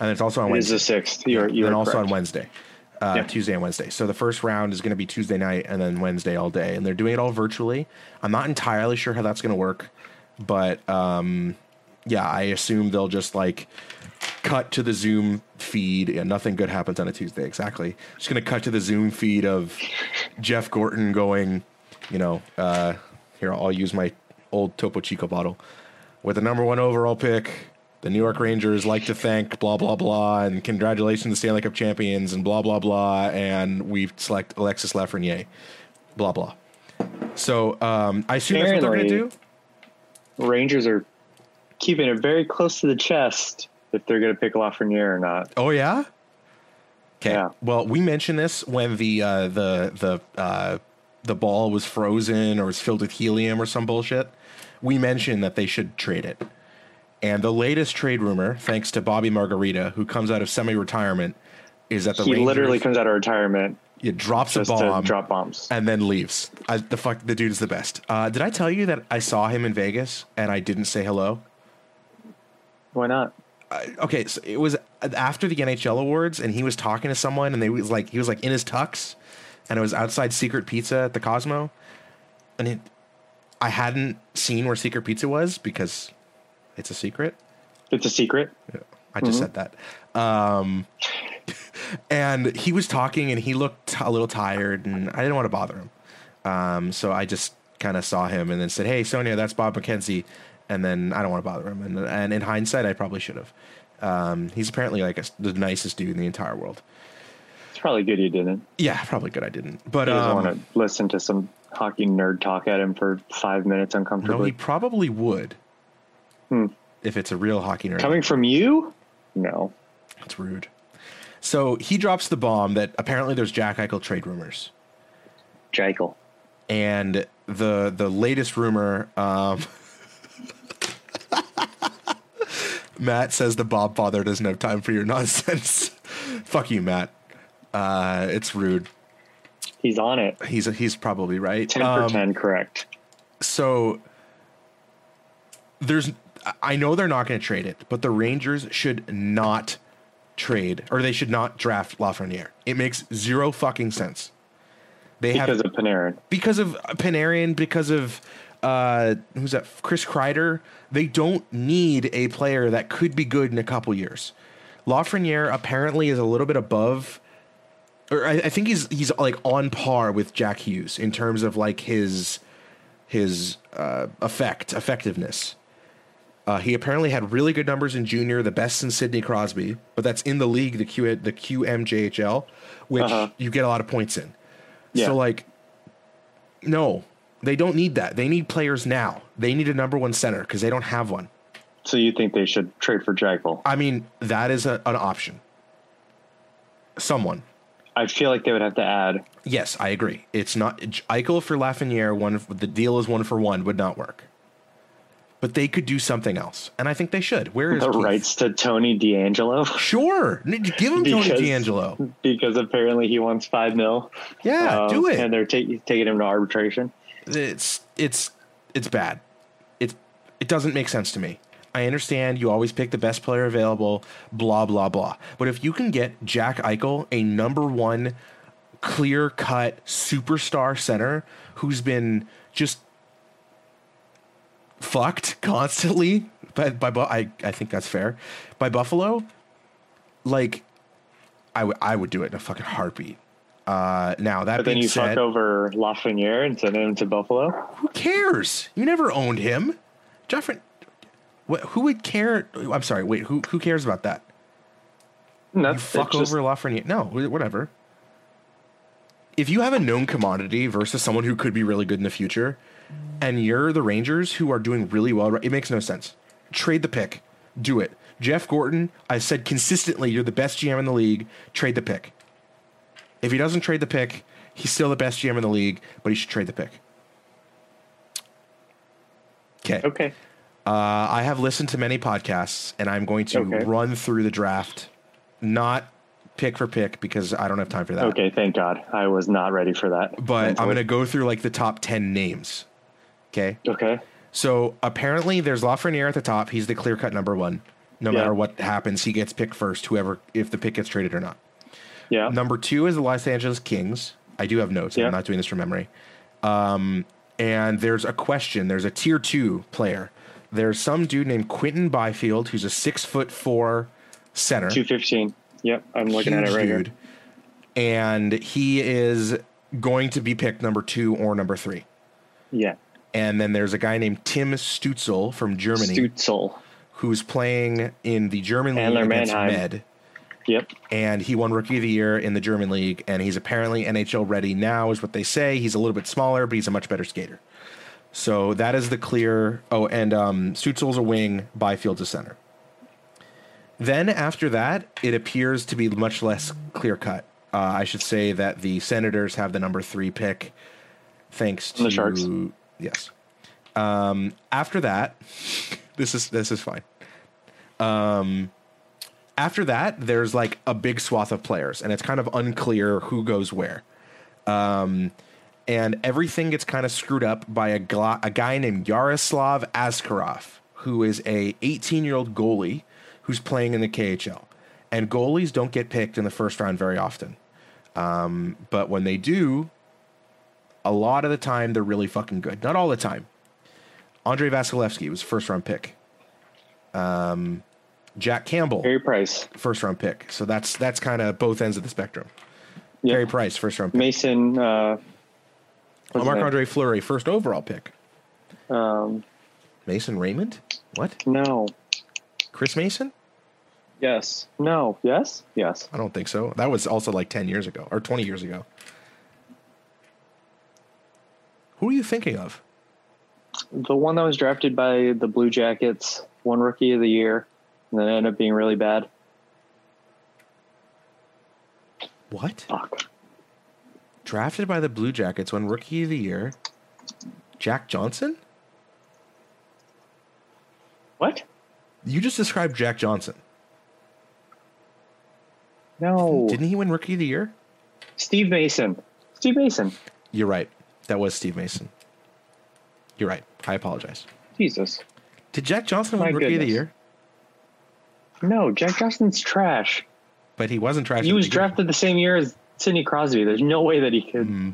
and it's also on It is Wednesday. the sixth. You're, you're and also correct. on Wednesday, uh, Yeah. Tuesday and Wednesday. So the first round is going to be Tuesday night, and then Wednesday all day, and they're doing it all virtually. I'm not entirely sure how that's going to work, but um, yeah, I assume they'll just like cut to the Zoom feed. Yeah, nothing good happens on a Tuesday. Exactly. Just going to cut to the Zoom feed of Jeff Gorton going, you know, uh, here I'll use my old Topo Chico bottle with the number one overall pick. The New York Rangers like to thank blah blah blah and congratulations to Stanley Cup champions and blah blah blah and we select Alexis Lafreniere, blah blah. So um, I assume that's what they're going to do. Rangers are keeping it very close to the chest if they're going to pick Lafreniere or not. Oh yeah. Okay. Yeah. Well, we mentioned this when the uh, the the uh, the ball was frozen or was filled with helium or some bullshit. We mentioned that they should trade it. And the latest trade rumor, thanks to Bobby Margarita, who comes out of semi-retirement, is that the he Rangers literally comes out of retirement it drops a bomb drop bombs. and then leaves. I, the fuck, the dude's the best. Uh, did I tell you that I saw him in Vegas and I didn't say hello? Why not? okay, so it was after the NHL awards, and he was talking to someone, and they was like he was like in his tux, and it was outside Secret Pizza at the Cosmo, and it, I hadn't seen where Secret Pizza was because it's a secret. It's a secret. I just said that. Um, [laughs] and he was talking, and he looked a little tired, and I didn't want to bother him. Um, so I just kind of saw him, and then said, "Hey, Sonia, that's Bob McKenzie." And then I don't want to bother him. And, and in hindsight, I probably should have. Um, he's apparently like a, the nicest dude in the entire world. It's probably good you didn't. Yeah, probably good I didn't. But He doesn't um, want to listen to some hockey nerd talk at him for five minutes no, uncomfortably. he probably would Hmm. if it's a real hockey nerd. Coming from you? No. That's rude. So he drops the bomb that apparently there's Jack Eichel trade rumors. Jekyll. and the the latest rumor um [laughs] Matt says the Bob father doesn't have time for your nonsense. [laughs] Fuck you, Matt. Uh, it's rude. He's on it. He's he's probably right. 10 Um, for 10, correct. So there's I know they're not going to trade it, but the Rangers should not trade or they should not draft Lafreniere. It makes zero fucking sense. They have because have of Panarin. because of Panarin, because of uh, who's that? Chris Kreider. They don't need a player that could be good in a couple years. Lafreniere apparently is a little bit above, or I, I think he's he's like on par with Jack Hughes in terms of like his his uh, effect effectiveness. Uh, he apparently had really good numbers in junior, the best in Sidney Crosby, but that's in the league, the Q the QMJHL, which Uh-huh. you get a lot of points in. Yeah. So like, no, they don't need that. They need players now. They need a number one center because they don't have one. So you think they should trade for Jackal? I mean, that is a, an option. Someone. I feel like they would have to add. Yes, I agree. It's not Eichel for Lafreniere. One the deal is one for one would not work. But they could do something else, and I think they should. Where is The Keith? rights to Tony DeAngelo Sure, give him Tony DeAngelo. because apparently he wants five mil. Yeah, Um, do it. And they're ta- taking him to arbitration. It's it's it's bad. It it doesn't make sense to me. I understand you always pick the best player available, blah blah blah. But if you can get Jack Eichel, a number one, clear cut superstar center who's been just fucked constantly [laughs] by by I I think that's fair by Buffalo, like I would I would do it in a fucking heartbeat. Uh, now that But then you said, fuck over Lafreniere and send him to Buffalo. who cares? You never owned him, Jeffrey. What? Who would care? I'm sorry. Wait. Who? Who cares about that? And You fuck it's just- over Lafreniere? No. Whatever. If you have a known commodity versus someone who could be really good in the future, and you're the Rangers who are doing really well, it makes no sense. Trade the pick. Do it. Jeff Gorton. I said consistently, you're the best GM in the league. Trade the pick. If he doesn't trade the pick, he's still the best GM in the league, but he should trade the pick. Okay. Okay. Uh, I have listened to many podcasts, and I'm going to Okay. run through the draft, not pick for pick because I don't have time for that. Okay. Thank God. I was not ready for that. But I'm going to go through like the top 10 names. Okay. Okay. So apparently there's Lafreniere at the top. He's the clear cut number one. No Yeah. matter what happens, he gets picked first, whoever, if the pick gets traded or not. Yeah. Number two is the Los Angeles Kings. I do have notes. Yeah. I'm not doing this from memory. Um, and there's a question. There's a tier two player. There's some dude named Quinton Byfield who's a six foot four center. Two fifteen. Yep. I'm looking at it right dude. And he is going to be picked number two or number three. here. And then there's a guy named Tim Stützle from Germany Stützle. who's playing in the German league against Mannheim. Med. Yep. and he won Rookie of the Year in the German league, and he's apparently NHL ready now, is what they say. He's a little bit smaller, but he's a much better skater. So that is the clear. Oh, and um, Stützle's a wing, Byfield's a center. Then after that, it appears to be much less clear cut. Uh, I should say that the Senators have the number three pick, thanks to The Sharks. Yes. Um, after that, [laughs] this is this is fine. Um, after that, there's like a big swath of players, and it's kind of unclear who goes where. Um, and everything gets kind of screwed up by a, a guy named Yaroslav Askarov, who is a 18 year old goalie who's playing in the KHL. And goalies don't get picked in the first round very often. Um, but when they do, a lot of the time they're really fucking good. Not all the time. Andrei Vasilevskiy was first round pick. Um, Jack Campbell, Carey Price. first round pick. So that's that's kind of both ends of the spectrum. Yep. Price, first round pick. Mason. Uh, Marc? Andre Fleury, first overall pick. Um, Mason Raymond? What? no. Chris Mason? Yes. No. Yes. Yes. I don't think so. That was also like 10 years ago or 20 years ago. Who are you thinking of? The one that was drafted by the Blue Jackets, one Rookie of the Year, and then ended up being really bad. What? Fuck. Drafted by the Blue Jackets, won Rookie of the Year. Jack Johnson? What? You just described Jack Johnson. No. Didn't he win Rookie of the Year? Steve Mason. Steve Mason. You're right. That was Steve Mason. You're right. I apologize. Jesus. Did Jack Johnson win My Rookie of the. Year? No, Jack Johnson's trash. but he wasn't trash. He was drafted the same year as Sidney Crosby. There's no way that he could. Hmm.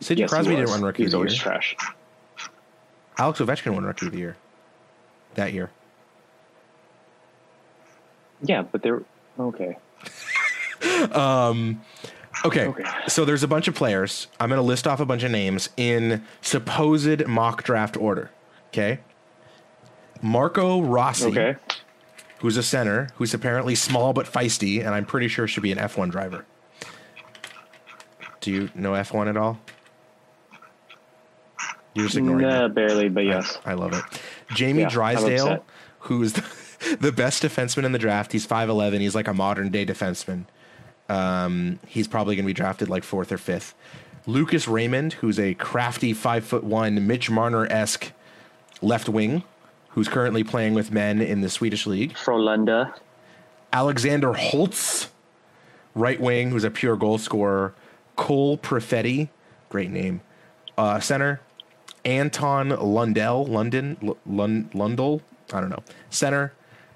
Sidney Yes, Crosby didn't win He rookie of was the always year. trash. Alex Ovechkin won rookie of the year that year. Yeah, but they're okay. [laughs] Um, okay. Okay. So there's a bunch of players. I'm going to list off a bunch of names in supposed mock draft order. Okay. Marco Rossi, Okay. Who's a center, who's apparently small but feisty, and I'm pretty sure should be an F1 driver. Do you know F1 at all? You're just ignoring Nah, barely, but yes. I love it. Jamie Yeah, Drysdale, who's the, [laughs] the best defenseman in the draft. He's 5'11. He's like a modern day defenseman. Um, he's probably going to be drafted like fourth or fifth. Lucas Raymond, who's a crafty five foot one Mitch Marner esque left wing, who's currently playing with men in the Swedish league. Frolunda. Alexander Holtz, right wing, who's a pure goal scorer. Cole Perfetti, great name. Uh, center. Anton Lundell, London, L- Lund, Lundell, I don't know. Center.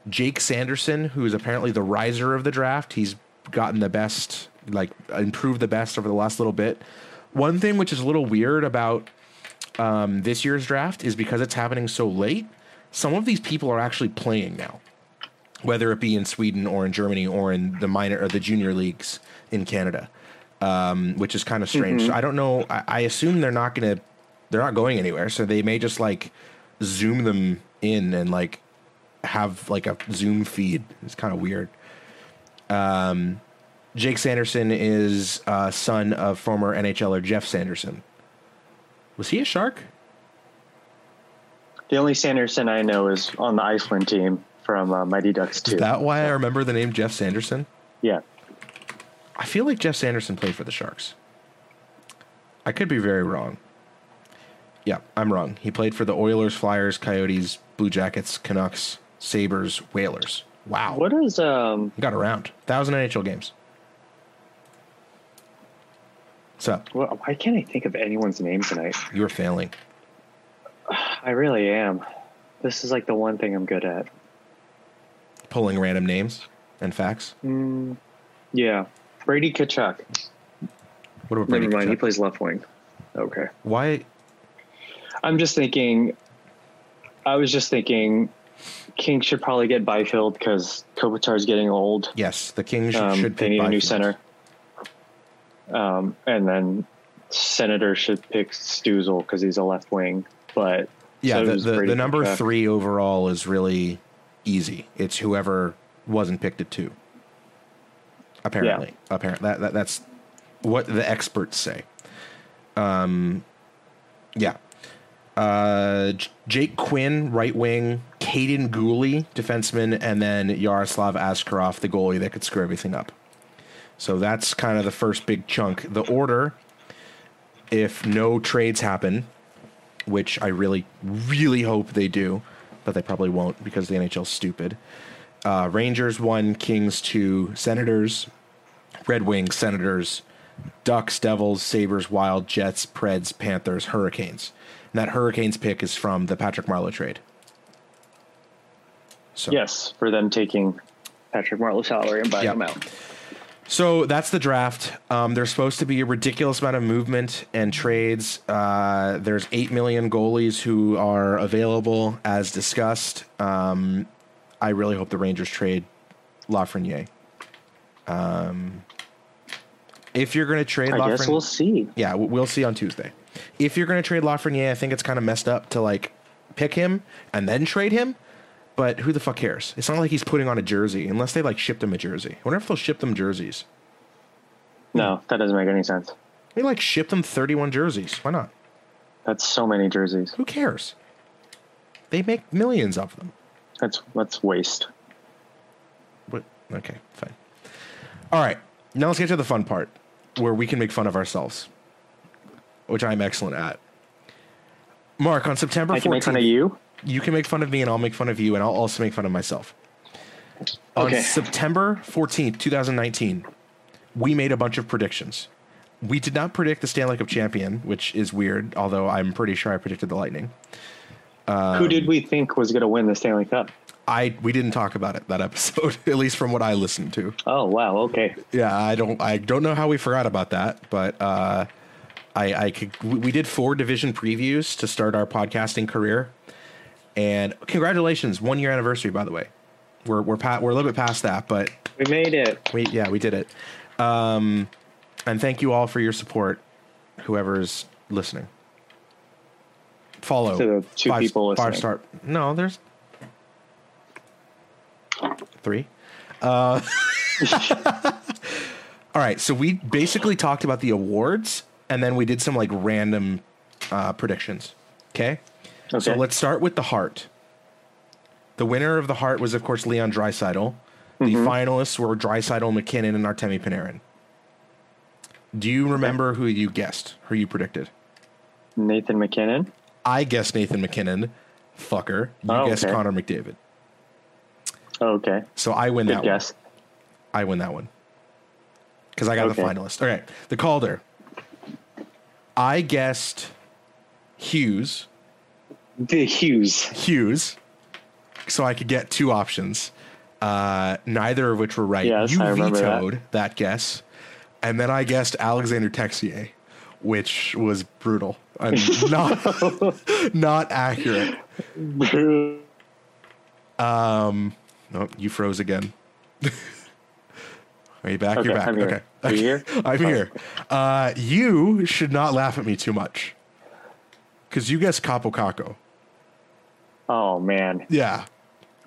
Jake Sanderson, who is apparently the riser of the draft. He's gotten the best, like improved the best over the last little bit. One thing which is a little weird about um, this year's draft is because it's happening so late. Some of these people are actually playing now whether it be in Sweden or in Germany or in the minor or the junior leagues in Canada, um, which is kind of strange. So I don't know. I, I assume they're not gonna, they're not going anywhere. So they may just like zoom them in and like have like a Zoom feed. It's kind of weird. Um, Jake Sanderson is uh, son of former NHLer Geoff Sanderson. Was he a shark? The only Sanderson I know is on the Iceland team from uh, Mighty Ducks 2. Is that why I remember the name Geoff Sanderson? yeah. I feel like Geoff Sanderson played for the Sharks. I could be very wrong. Yeah, I'm wrong. He played for the Oilers, Flyers, Coyotes, Blue Jackets, Canucks, Sabres, Whalers. Wow. What is um Got around. Thousand NHL games. So what, why can't I think of anyone's name tonight? you were failing. [sighs] I really am. This is like the one thing I'm good at. Pulling random names and facts. Yeah. Brady Tkachuk. What about Brady Never mind, he plays left wing. Okay. Why? I'm just thinking I was just thinking King should probably get Byfield because Kopitar's getting old. Yes, the Kings should, Um, should they need a new center. Um, and then Senator should pick Stützle because he's a left wing. But Yeah, so the, the, the number Tkachuk. three overall is really easy. It's whoever wasn't picked at two. Apparently, apparently that, that that's what the experts say. Um, yeah. Uh, Jake Quinn, right wing, Kaiden Guhle, defenseman, and then Yaroslav Askarov, the goalie that could screw everything up. So that's kind of the first big chunk. The order, if no trades happen, which I really, really hope they do, but they probably won't because the NHL's stupid. Uh, Rangers one, Kings two, Senators, Red Wings, Senators, Ducks, Devils, Sabres, Wild, Jets, Preds, Panthers, Hurricanes. And that Hurricanes pick is from the Patrick Marleau trade. So yes, for them taking Patrick Marleau's salary and buying Yep. him out. So that's the draft. Um, there's supposed to be a ridiculous amount of movement and trades. Uh, there's eight million goalies who are available, as discussed. Um, I really hope the Rangers trade Lafreniere. Um, if you're going to trade, I guess Lafreniere- we'll see. yeah, we'll see on Tuesday. If you're going to trade Lafreniere, I think it's kind of messed up to like pick him and then trade him. But who the fuck cares? It's not like he's putting on a jersey unless they like shipped him a jersey. I wonder if they'll ship them jerseys. No, that doesn't make any sense. They like ship them 31 jerseys. Why not? That's so many jerseys. Who cares? They make millions of them. That's that's waste. But okay, fine. All right, now let's get to the fun part, where we can make fun of ourselves, which I'm excellent at. Mark, on September I can make fun of 14th you. You can make fun of me, and I'll make fun of you, and I'll also make fun of myself. On September 14th, 2019, we made a bunch of predictions. We did not predict the Stanley Cup champion, which is weird, although I'm pretty sure I predicted the Lightning. Who did we think was going to win the Stanley Cup? I we didn't talk about it that episode, [laughs] at least from what I listened to. Oh wow. Okay. Yeah, I don't I don't know how we forgot about that, but uh, I I could we did four division previews to start our podcasting career, and congratulations, one year anniversary by the way. We're we're pa- we're a little bit past that, but We made it. we yeah we did it. Um, and thank you all for your support, whoever's listening. Follow To the two people Five listening. star. No, there's three. Uh, [laughs] all right, so we basically talked about the awards, and then we did some like random uh, predictions. Okay. Okay. So let's start with the Hart. The winner of the Hart was, of course, Leon Draisaitl. The Mm-hmm. finalists were Draisaitl, MacKinnon, and Artemi Panarin. Do you remember who you guessed? Who you predicted? Nathan MacKinnon. I guessed Nathan MacKinnon. Fucker. You Oh, guessed okay. Connor McDavid. Oh, okay. So I win Good that guess. one. I win that one. Because I got the finalist. All right. The Calder. I guessed Hughes. The Hughes. Hughes. So I could get two options. Uh, neither of which were right. Yes, you I remember that. vetoed that. guess. And then I guessed Alexander Texier, which was brutal and [laughs] not not accurate. Um, no, you froze again. [laughs] Are you back? Okay, You're back. I'm here. Okay. Are you here? [laughs] I'm here. Uh, you should not laugh at me too much. Because you guessed Kaapo Kakko. Oh man. Yeah.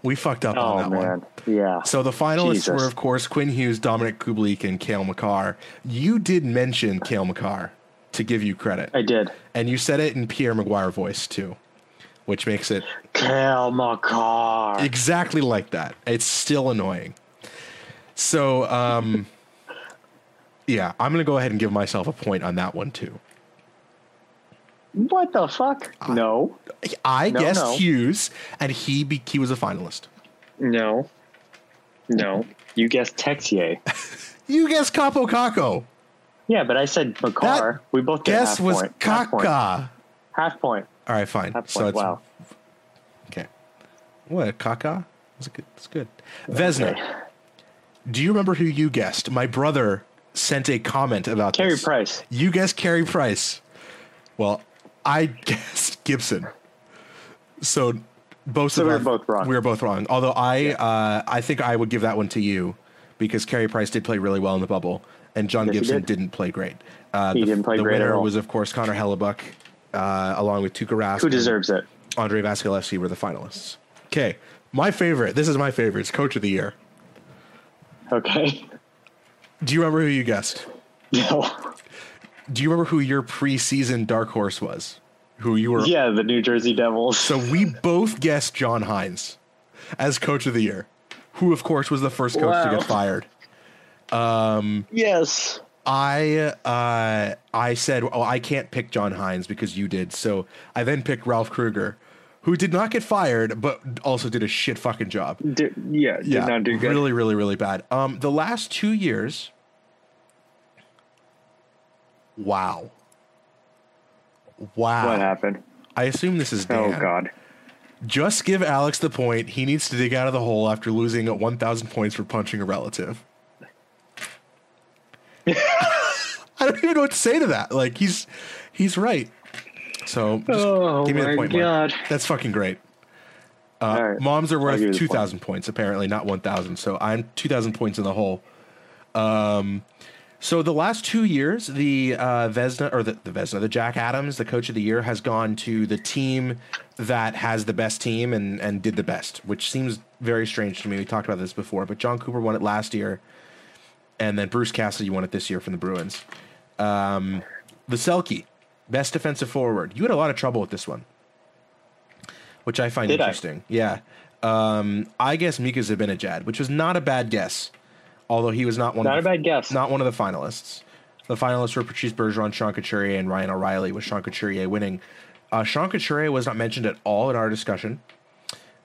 We fucked up on Oh that man. one. Yeah. So the finalists Jesus. were, of course, Quinn Hughes, Dominik Kubalik, and Cale Makar. You did mention Cale Makar to give you credit. I did. and you said it in Pierre McGuire voice, too, which makes it Cale Makar. exactly like that. It's still annoying. So, um, [laughs] yeah, I'm going to go ahead and give myself a point on that one, too. What the fuck? No. I No, guessed no. Hughes, and he be- he was a finalist. No. No. You guessed Texier. [laughs] You guessed Kaapo Kakko. yeah, but I said Makar. That we both Guess half was point. Half point. Half point. All right, fine. Half So point. it's wow. okay. What Caca? That's good. That's good. Vezina, Okay. do you remember who you guessed? My brother sent a comment about Carey this. Price. You guessed Carey Price. Well, I [laughs] guessed Gibson. So both So of we were our- both wrong. We were both wrong. Although I, uh, I think I would give that one to you because Carey Price did play really well in the bubble, and John Yes, Gibson did. didn't play great. Uh, He the, didn't play the great at winner all. was, of course, Connor Hellebuyck, uh, along with Tuukka Rask. Who deserves it? Andrei Vasilevskiy were the finalists. Okay, my favorite. This is my favorite. It's Coach of the Year. Okay. Do you remember who you guessed? [laughs] No. Do you remember who your preseason dark horse was? Who you were? Yeah, the New Jersey Devils. So we [laughs] both guessed John Hynes as Coach of the Year, who of course was the first coach to get fired. Um, yes. I uh, I said, oh, I can't pick John Hynes because you did. So I then picked Ralph Krueger, who did not get fired, but also did a shit fucking job. Did, yeah, did yeah, not do good. really, really, really bad. Um, the last two years, wow, wow. What happened? I assume this is Dan. Oh God. Just give Alex the point. He needs to dig out of the hole after losing at 1,000 points for punching a relative. [laughs] I don't even know what to say to that. Like he's he's right. So just Oh give me the point. Mark. God. That's fucking great. Uh, right. Moms are worth give you the two point. points apparently, not one thousand. So I'm two thousand points in the hole. Um, so the last two years, the uh, Vezina or the, the Vezina, the Jack Adams, the Coach of the Year, has gone to the team that has the best team and and did the best, which seems very strange to me. We talked about this before, but Jon Cooper won it last year, and then Bruce Cassidy won it this year from the Bruins. Um, the Selke, best defensive forward. You had a lot of trouble with this one, which I find Did I? interesting. Yeah. Um, I guess Mika Zibanejad, which was not a bad guess, although he was not one Not of a the, bad guess. not one of the finalists. The finalists were Patrice Bergeron, Sean Couturier, and Ryan O'Reilly, with Sean Couturier winning. Uh, Sean Couturier was not mentioned at all in our discussion.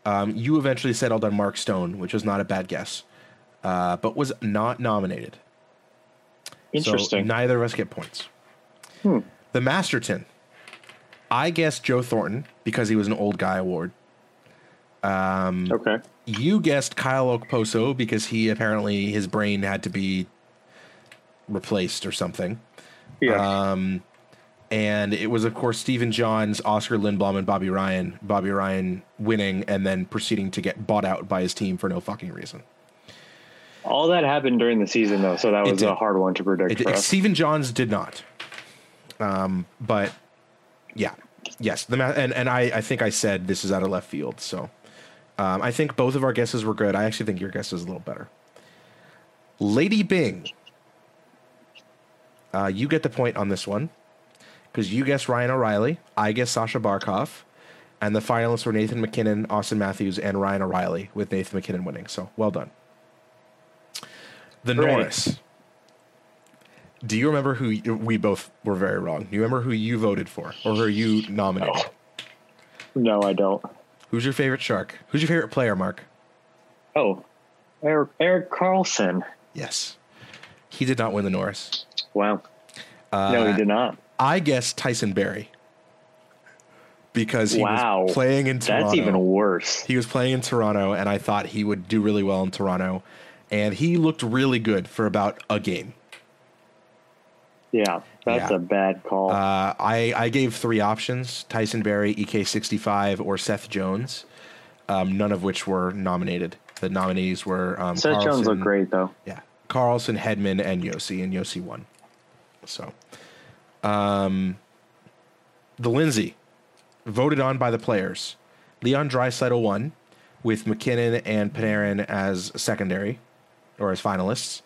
Um, you eventually settled on Mark Stone, which was not a bad guess, uh, but was not nominated. Interesting. So neither of us get points. Hmm. The Masterton. I guessed Joe Thornton because he was an old guy award. okay. You guessed Kyle Okposo because he apparently his brain had to be replaced or something. Yeah. Um, and it was, of course, Stephen Johns, Oskar Lindblom, and Bobby Ryan. Bobby Ryan winning and then proceeding to get bought out by his team for no fucking reason. All that happened during the season, though, so that was a hard one to predict It, for it, us. Stephen Johns did not. Um, but yeah, yes, the ma- and and I I think I said this is out of left field. So um, I think both of our guesses were good. I actually think your guess is a little better. Lady Byng, uh, you get the point on this one because you guessed Ryan O'Reilly. I guess Sasha Barkov. And the finalists were Nathan MacKinnon, Auston Matthews, and Ryan O'Reilly, with Nathan MacKinnon winning. So well done. The Hooray. Norris. Do you remember who we both were very wrong? Do you remember who you voted for or who you nominated? No, I don't. Who's your favorite shark? Who's your favorite player, Mark? Oh, Eric, Erik Karlsson. Yes. He did not win the Norris. Wow. Uh, no, he did not. I guess Tyson Barrie. Because he Wow. was playing in Toronto. That's even worse. He was playing in Toronto, and I thought he would do really well in Toronto. And he looked really good for about a game. Yeah, that's Yeah. a bad call. Uh, I, I gave three options Tyson Barrie, EK65, or Seth Jones, um, none of which were nominated. The nominees were um, Seth Jones Karlsson- looked great, though. Yeah, Karlsson, Hedman, and Josi, and Josi won. So, um, the Lindsay voted on by the players. Leon Draisaitl won, with MacKinnon and Panarin as secondary or as finalists.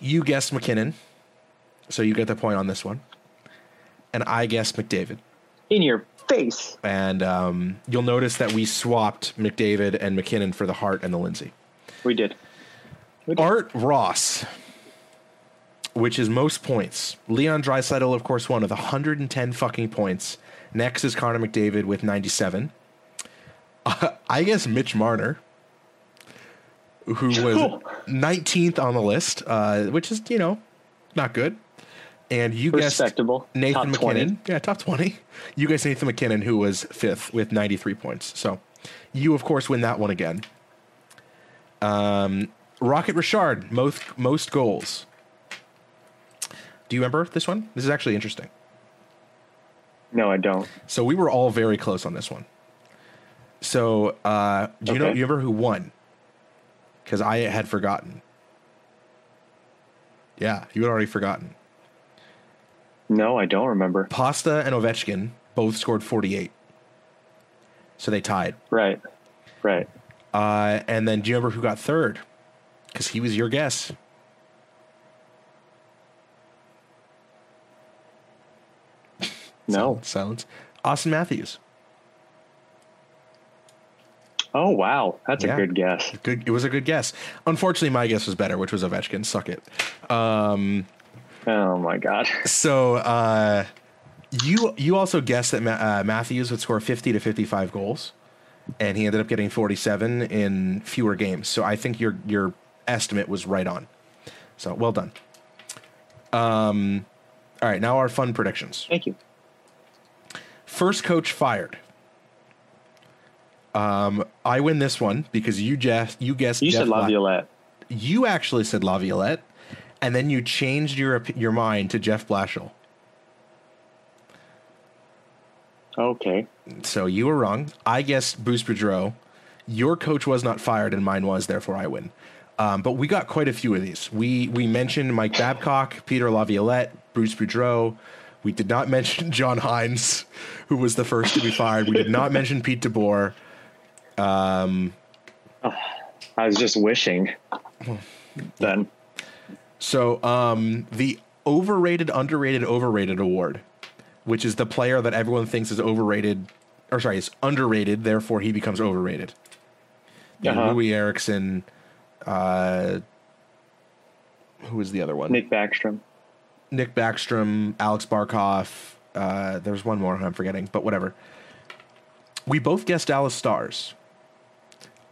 You guessed MacKinnon, so you get the point on this one. And I guess McDavid. In your face. And um, you'll notice that we swapped McDavid and MacKinnon for the Hart and the Lindsay. We did. Art Ross, which is most points. Leon Draisaitl, of course, won with 110 fucking points. Next is Connor McDavid with 97. Uh, [laughs] I guess Mitch Marner, who was [laughs] 19th on the list, uh, which is, you know, not good. And you guessed. Nathan Top MacKinnon. 20. Yeah, top 20. You guessed Nathan MacKinnon, who was fifth with 93 points. So you, of course, win that one again. Um, Rocket Richard, most, most goals. Do you remember this one? This is actually interesting. No, I don't. So we were all very close on this one. So uh, do you know? You remember who won? Because I had forgotten. Yeah, you had already forgotten. No, I don't remember. Pasta and Ovechkin both scored 48. So they tied. Right. Right. Uh, and then do you remember who got third? Because he was your guess. No. Silence. Auston Matthews. Oh, wow. That's Yeah. a good guess. Good. It was a good guess. Unfortunately, my guess was better, which was Ovechkin. Suck it. Um, Oh, my God. so uh, you you also guessed that Ma- uh, Matthews would score 50 to 55 goals, and he ended up getting 47 in fewer games. So I think your your estimate was right on. So well done. Um, all right, now our fun predictions. Thank you. First coach fired. Um, I win this one because you Jeff you guessed You Jeff said La- Laviolette. you actually said Laviolette, and then you changed your your mind to Jeff Blashill. Okay. So you were wrong. I guessed Bruce Boudreau. Your coach was not fired, and mine was. Therefore, I win. Um, but we got quite a few of these. We we mentioned Mike Babcock, Peter Laviolette, Bruce Boudreau. We did not [laughs] mention John Hynes, who was the first to be fired. We did not mention Pete DeBoer. Um, I was just wishing. Then. So um, the overrated, underrated, overrated award, which is the player that everyone thinks is overrated, or sorry, is underrated. Therefore, he becomes overrated. Know, Uh-huh. Loui Eriksson. Uh, who was the other one? Nick Backstrom. Nick Backstrom, Alex Barkov. Uh, there's one more I'm forgetting, but whatever. We both guessed Dallas Stars,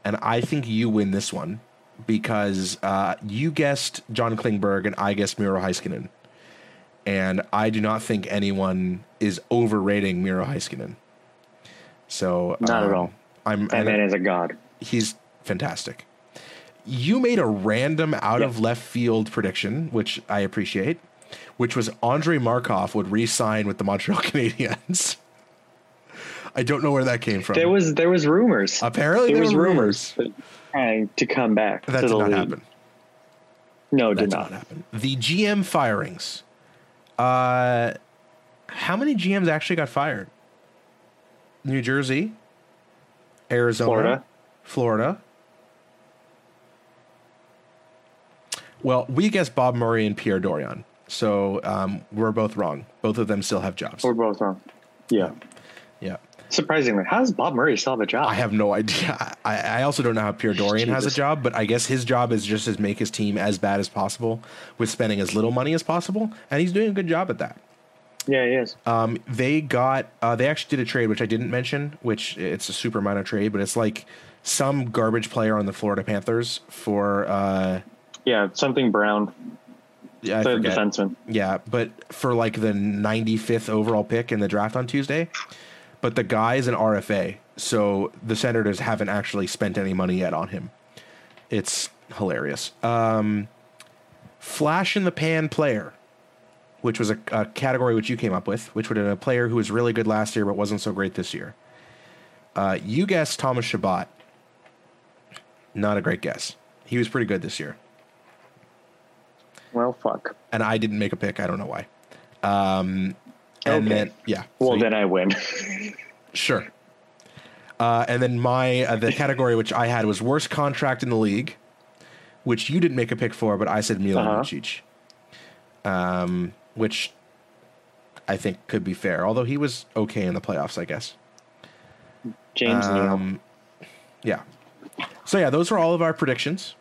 and I think you win this one because uh, you guessed John Klingberg and I guessed Miro Heiskanen, and I do not think anyone is overrating Miro Heiskanen. So Not at um, all. I'm That and man is a god. he's fantastic. You made a random out of left field prediction, which I appreciate, which was Andrei Markov would re-sign with the Montreal [laughs] Canadiens. I don't know where that came from. There was there was rumors. Apparently, there there was were rumors that trying to come back. That to did the not league. happen. No, it That did did not. not happen. The GM firings. Uh, how many GMs actually got fired? New Jersey, Arizona, Florida. Florida. Well, we guessed Bob Murray and Pierre Dorion, so um, we're both wrong. Both of them still have jobs. We're both wrong. Yeah. Yeah, Surprisingly, how does Bob Murray still have a job? I have no idea. I, I also don't know how Pierre Dorion has a job, but I guess his job is just to make his team as bad as possible with spending as little money as possible, and he's doing a good job at that. yeah, he is. Um, they got uh, they actually did a trade which I didn't mention, which it's a super minor trade, but it's like some garbage player on the Florida Panthers for uh, yeah, something Brown, yeah, the defenseman. Yeah, but for like the 95th overall pick in the draft on Tuesday. But the guy is an RFA, so the Senators haven't actually spent any money yet on him. It's hilarious. Um, flash in the pan player, which was a, a category which you came up with, which would have been a player who was really good last year but wasn't so great this year. Uh, you guessed Thomas Chabot. Not a great guess. He was pretty good this year Well, fuck. and I didn't make a pick. I don't know why. Um, and Okay. then yeah, Well, so- then I win. sure. Uh, and then my uh, the category which I had was worst contract in the league, which you didn't make a pick for, but I said Milan Uh-huh. Lucic, um, which I think could be fair. Although he was okay in the playoffs, I guess. James Neal. Um, yeah. So yeah, those were all of our predictions,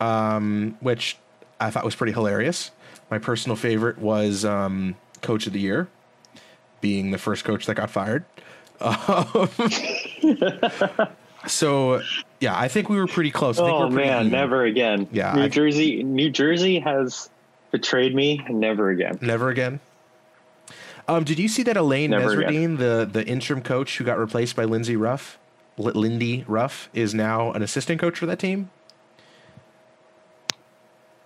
um, which I thought was pretty hilarious. My personal favorite was um, Coach of the Year, being the first coach that got fired. Um, [laughs] so yeah, I think we were pretty close. I think Oh we're pretty man, even. never again. Yeah, New I- Jersey. New Jersey has betrayed me. Never again. Never again. Um, did you see that Alain Never the the interim coach who got replaced by Lindsay Ruff, L- Lindy Ruff, is now an assistant coach for that team?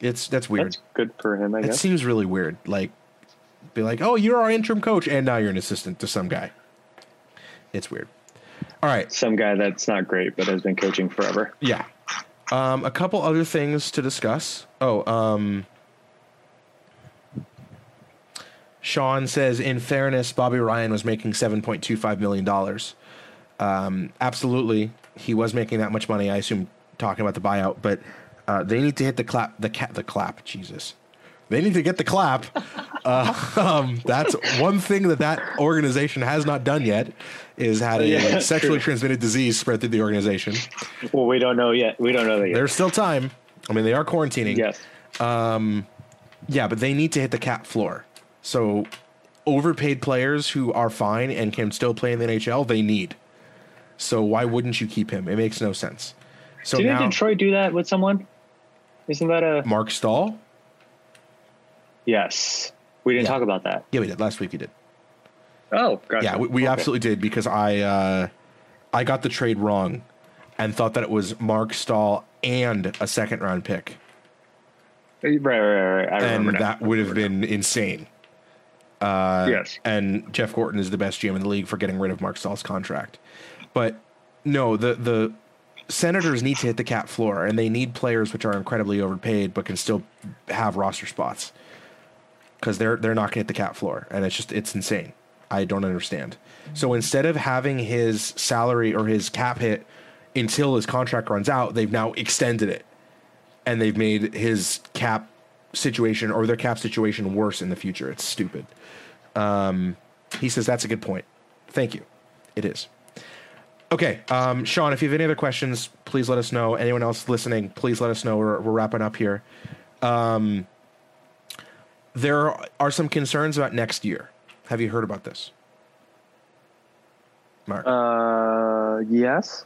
It's that's weird. That's good for him, I It guess. seems really weird. Like, be like, oh, you're our interim coach, and now you're an assistant to some guy. It's weird. All right, Some guy that's not great, but has been coaching forever. yeah. Um, a couple other things to discuss. Oh, um, Sean says, in fairness, Bobby Ryan was making seven point two five million dollars. Um, absolutely, he was making that much money. I assume talking about the buyout, but uh, they need to hit the clap, the cat, the clap. Jesus, they need to get the clap. [laughs] Uh, um, that's one thing that that organization has not done yet is had a Yeah, sexually true. transmitted disease spread through the organization. Well, we don't know yet. We don't know that yet. There's still time. I mean, they are quarantining. yes. Um, Yeah, but they need to hit the cap floor. So, overpaid players who are fine and can still play in the NHL, they need. So why wouldn't you keep him? It makes no sense. So Didn't now Detroit do that with someone? Isn't that a Marc Staal. Yes? We didn't Yeah. talk about that. Yeah, we did last week. We did. Oh, gotcha. Yeah, we, we Okay. absolutely did because I uh, I got the trade wrong and thought that it was Marc Staal and a second round pick, Right, right, right. right. I and remember now. that would have been insane. Uh, yes. and Jeff Gorton is the best GM in the league for getting rid of Marc Staal's contract. But no, the the Senators need to hit the cap floor, and they need players which are incredibly overpaid but can still have roster spots because they're they're to hit the cap floor, and it's just it's insane. I don't understand. So instead of having his salary or his cap hit until his contract runs out, they've now extended it, and they've made his cap situation or their cap situation worse in the future. It's stupid. Um, he says that's a good point. Thank you. It is. Okay, um, Sean, if you have any other questions, please let us know. Anyone else listening, please let us know. We're, we're wrapping up here. Um, there are some concerns about next year. Have you heard about this? Mark, Uh, yes.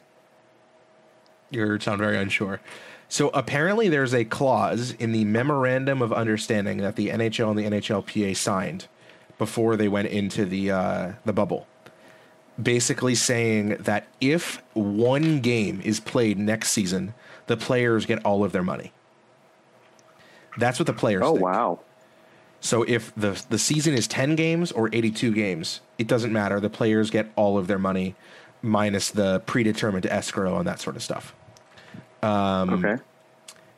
you sound very unsure. So apparently, there's a clause in the memorandum of understanding that the NHL and the NHLPA signed before they went into the uh, the bubble basically saying that if one game is played next season, the players get all of their money. That's what the players. Oh think. wow. So if the the season is 10 games or 82 games, it doesn't matter. The players get all of their money minus the predetermined escrow and that sort of stuff. Um, okay.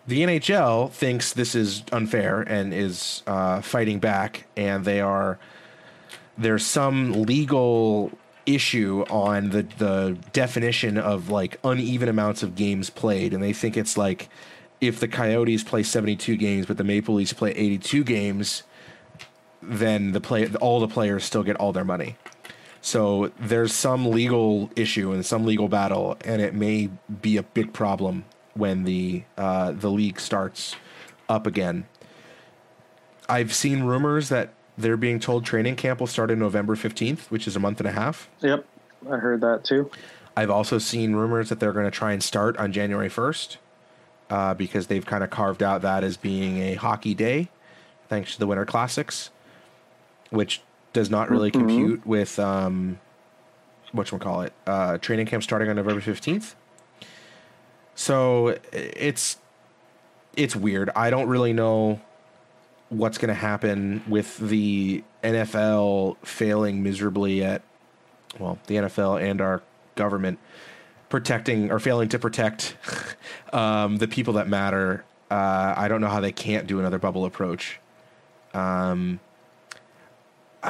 The NHL thinks this is unfair and is uh, fighting back, and they are there's some legal issue on the the definition of like uneven amounts of games played, and they think it's like if the Coyotes play 72 games but the Maple Leafs play 82 games, then the play all the players still get all their money. So there's some legal issue and some legal battle, and it may be a big problem when the uh, the league starts up again. I've seen rumors that they're being told training camp will start in November 15th, which is a month and a half. Yep. I heard that too. I've also seen rumors that they're going to try and start on January 1st uh, because they've kind of carved out that as being a hockey day, thanks to the Winter Classics, which does not really Mhm. compute with um, what you call it uh, training camp starting on November 15th. So it's it's weird. I don't really know what's going to happen with the NFL failing miserably at well, the NFL and our government protecting or failing to protect [laughs] um, the people that matter. Uh, I don't know how they can't do another bubble approach. Um,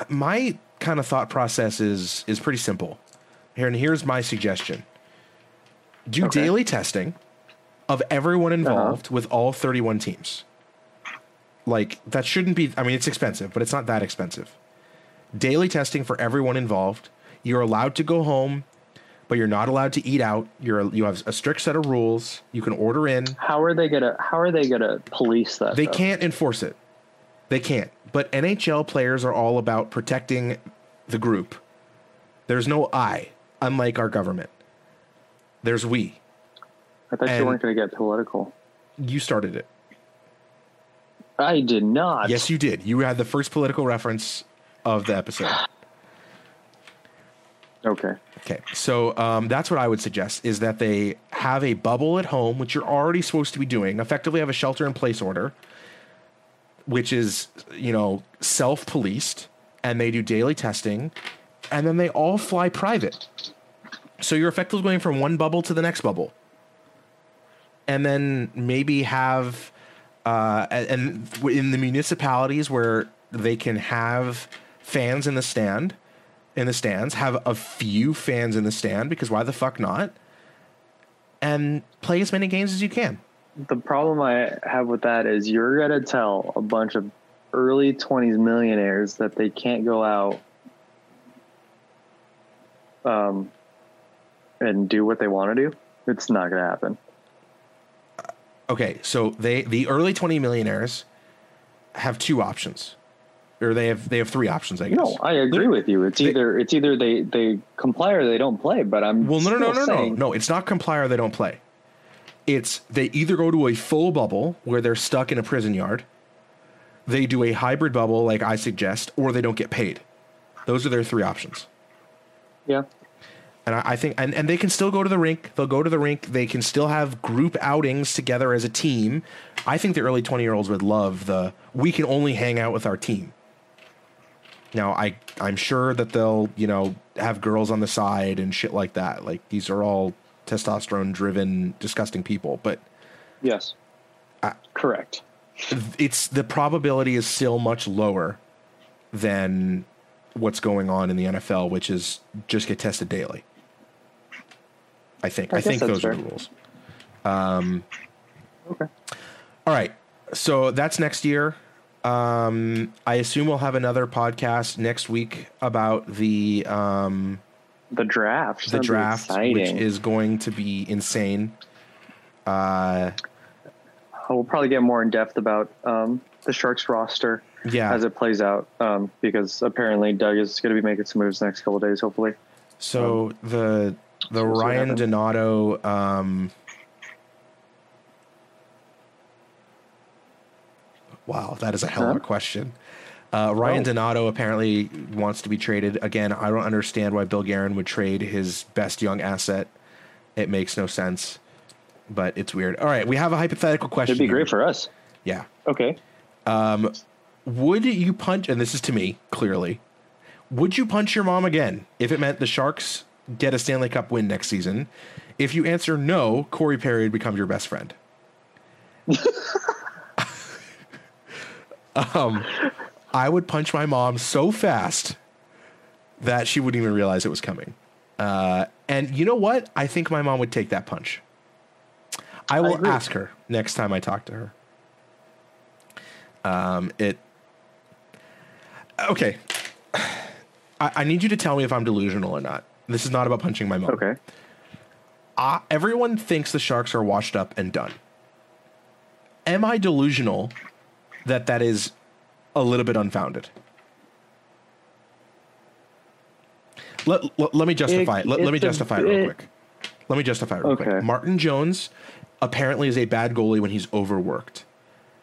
my kind of thought process is is pretty simple. Here and here's my suggestion: do Okay. daily testing of everyone uh-huh. involved with all 31 teams. Like that shouldn't be. I mean, it's expensive, but it's not that expensive. Daily testing for everyone involved. You're allowed to go home, but you're not allowed to eat out. You're you have a strict set of rules. You can order in. How are they gonna How are they gonna police that? They though? can't enforce it. They can't. But NHL players are all about protecting the group. There's no I, unlike our government. There's we. I thought and- you weren't gonna get political. You started it. I did not. Yes, you did. You had the first political reference of the episode. [sighs] Okay. Okay, so um, that's what I would suggest is that they have a bubble at home, which you're already supposed to be doing. Effectively, have a shelter in place order, which is you know self policed, and they do daily testing, and then they all fly private. So you're effectively going from one bubble to the next bubble, and then maybe have uh, and in the municipalities where they can have fans in the stand in the stands, have a few fans in the stand because why the fuck not? And play as many games as you can. The problem I have with that is you're gonna tell a bunch of early twenties millionaires that they can't go out um, and do what they want to do. It's not gonna happen. Okay, so they the early 20 millionaires have two options. Or they have they have three options, I guess. No, I agree with you. It's They- either it's either they they comply or they don't play. But I'm Well, no, no, no, no, no, no. It's not comply or they don't play. It's they either go to a full bubble where they're stuck in a prison yard, they do a hybrid bubble like I suggest, or they don't get paid. Those are their three options. Yeah, And I, I think, and, and they can still go to the rink. They'll go to the rink. They can still have group outings together as a team. I think the early 20 year olds would love the, we can only hang out with our team. Now, I, I'm sure that they'll, you know, have girls on the side and shit like that. Like, these are all testosterone driven, disgusting people. But yes, correct. it's, the probability is still much lower than what's going on in the NFL, which is just get tested daily. I think. I I, think those are the rules. Um, Okay. All right. So that's next year. Um, I assume we'll have another podcast next week about the um, The draft. the draft, which is going to be insane. Uh, We'll probably get more in depth about um, the Sharks roster yeah. as it plays out, um, because apparently Doug is going to be making some moves the next couple days. Hopefully, So the the so we'll see what Ryan. Donato um Wow, that is a hell of Huh? a question. Uh, Ryan Oh. Donato apparently wants to be traded again. I don't understand why Bill Guerin would trade his best young asset. It makes no sense, but it's weird. All right, we have a hypothetical question. It'd be here. great for us. yeah. Okay. Would you punch? And this is to me clearly. Would you punch your mom again if it meant the Sharks get a Stanley Cup win next season? If you answer no, Corey Perry would become your best friend. [laughs] um, I would punch my mom so fast that she wouldn't even realize it was coming. Uh, and you know what? I think my mom would take that punch. I will agree. ask her next time I talk to her. Um, it. Okay. I, I need you to tell me if I'm delusional or not. This is not about punching my mom. Okay. Uh, everyone thinks the Sharks are washed up and done. Am I delusional that that is a little bit unfounded? Let, let, let me justify it. It- Let, let me justify it real quick. Let me justify it real quick. Martin Jones apparently is a bad goalie when he's overworked.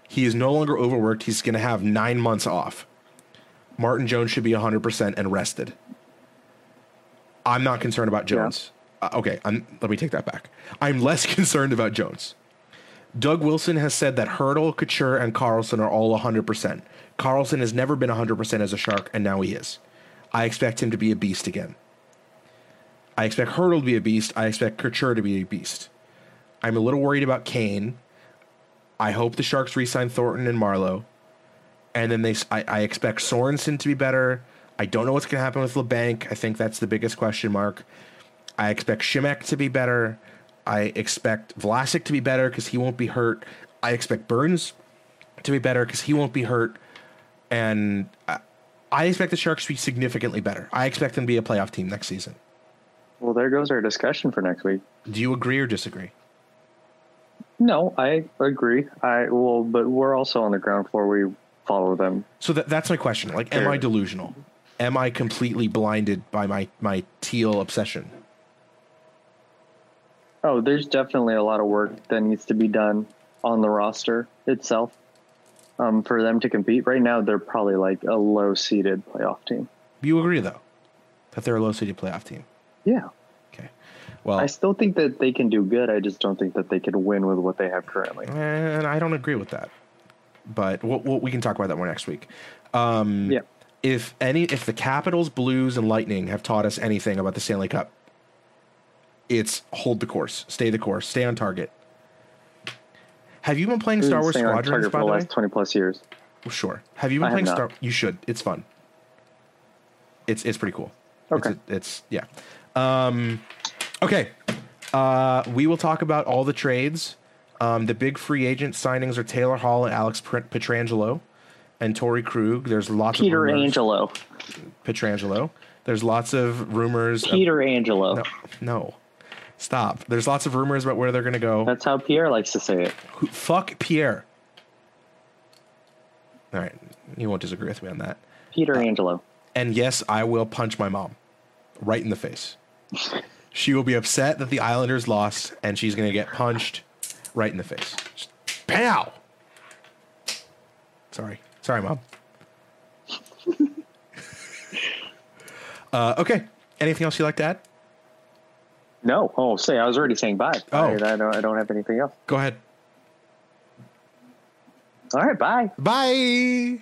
He is no longer overworked. He's going to have nine months off. Martin Jones should be 100% and rested. I'm not concerned about Jones. Uh, okay, I'm, let me take that back. I'm less [laughs] concerned about Jones. Doug Wilson has said that Hertl, Couture, and Karlsson are all 100%. Karlsson has never been 100% as a Shark, and now he is. I expect him to be a beast again. I expect Hertl to be a beast. I expect Couture to be a beast. I'm a little worried about Kane. I hope the Sharks re-sign Thornton and Marleau. And then they, I, I expect Sorensen to be better. I don't know what's going to happen with Labanc. I think that's the biggest question mark. I expect Simek to be better. I expect Vlasic to be better because he won't be hurt. I expect Burns to be better because he won't be hurt. And I, I expect the Sharks to be significantly better. I expect them to be a playoff team next season. Well, there goes our discussion for next week. Do you agree or disagree? No, I agree. I well, but we're also on the ground floor. We follow them. So that, that's my question. Like, am I delusional? Am I completely blinded by my, my teal obsession? Oh, there's definitely a lot of work that needs to be done on the roster itself um, for them to compete. Right now, they're probably like a low seeded playoff team. You agree, though, that they're a low seeded playoff team? Yeah. Okay. Well, I still think that they can do good. I just don't think that they could win with what they have currently. and I don't agree with that. But we'll, we'll, we can talk about that more next week. Um, Yeah. If any, if the Capitals, Blues, and Lightning have taught us anything about the Stanley Cup, it's hold the course, stay the course, stay on target. Have you been playing Star Wars Squadrons by for the the way? last 20 plus years. Sure. Have you been I playing. Star? You should. It's fun. It's it's pretty cool. Okay. It's, it's yeah. Um, okay. Uh, we will talk about all the trades. Um, the big free agent signings are Taylor Hall and Alex Pietrangelo and Torey Krug. There's lots Peter of rumors. Angelo. Pietrangelo. There's lots of rumors. of- Peter Angelo. no, no. Stop. There's lots of rumors about where they're going to go. That's how Pierre likes to say it. Who, fuck Pierre. All right. You won't disagree with me on that. Peter Angelo. And yes, I will punch my mom right in the face. [laughs] she will be upset that the Islanders lost, and she's going to get punched right in the face. Just pow! Sorry. Sorry, mom. [laughs] uh, okay. Anything else you'd like to add? No. Oh, say, I was already saying bye. Oh. I, I, don't, I don't have anything else. Go ahead. All right, bye. Bye.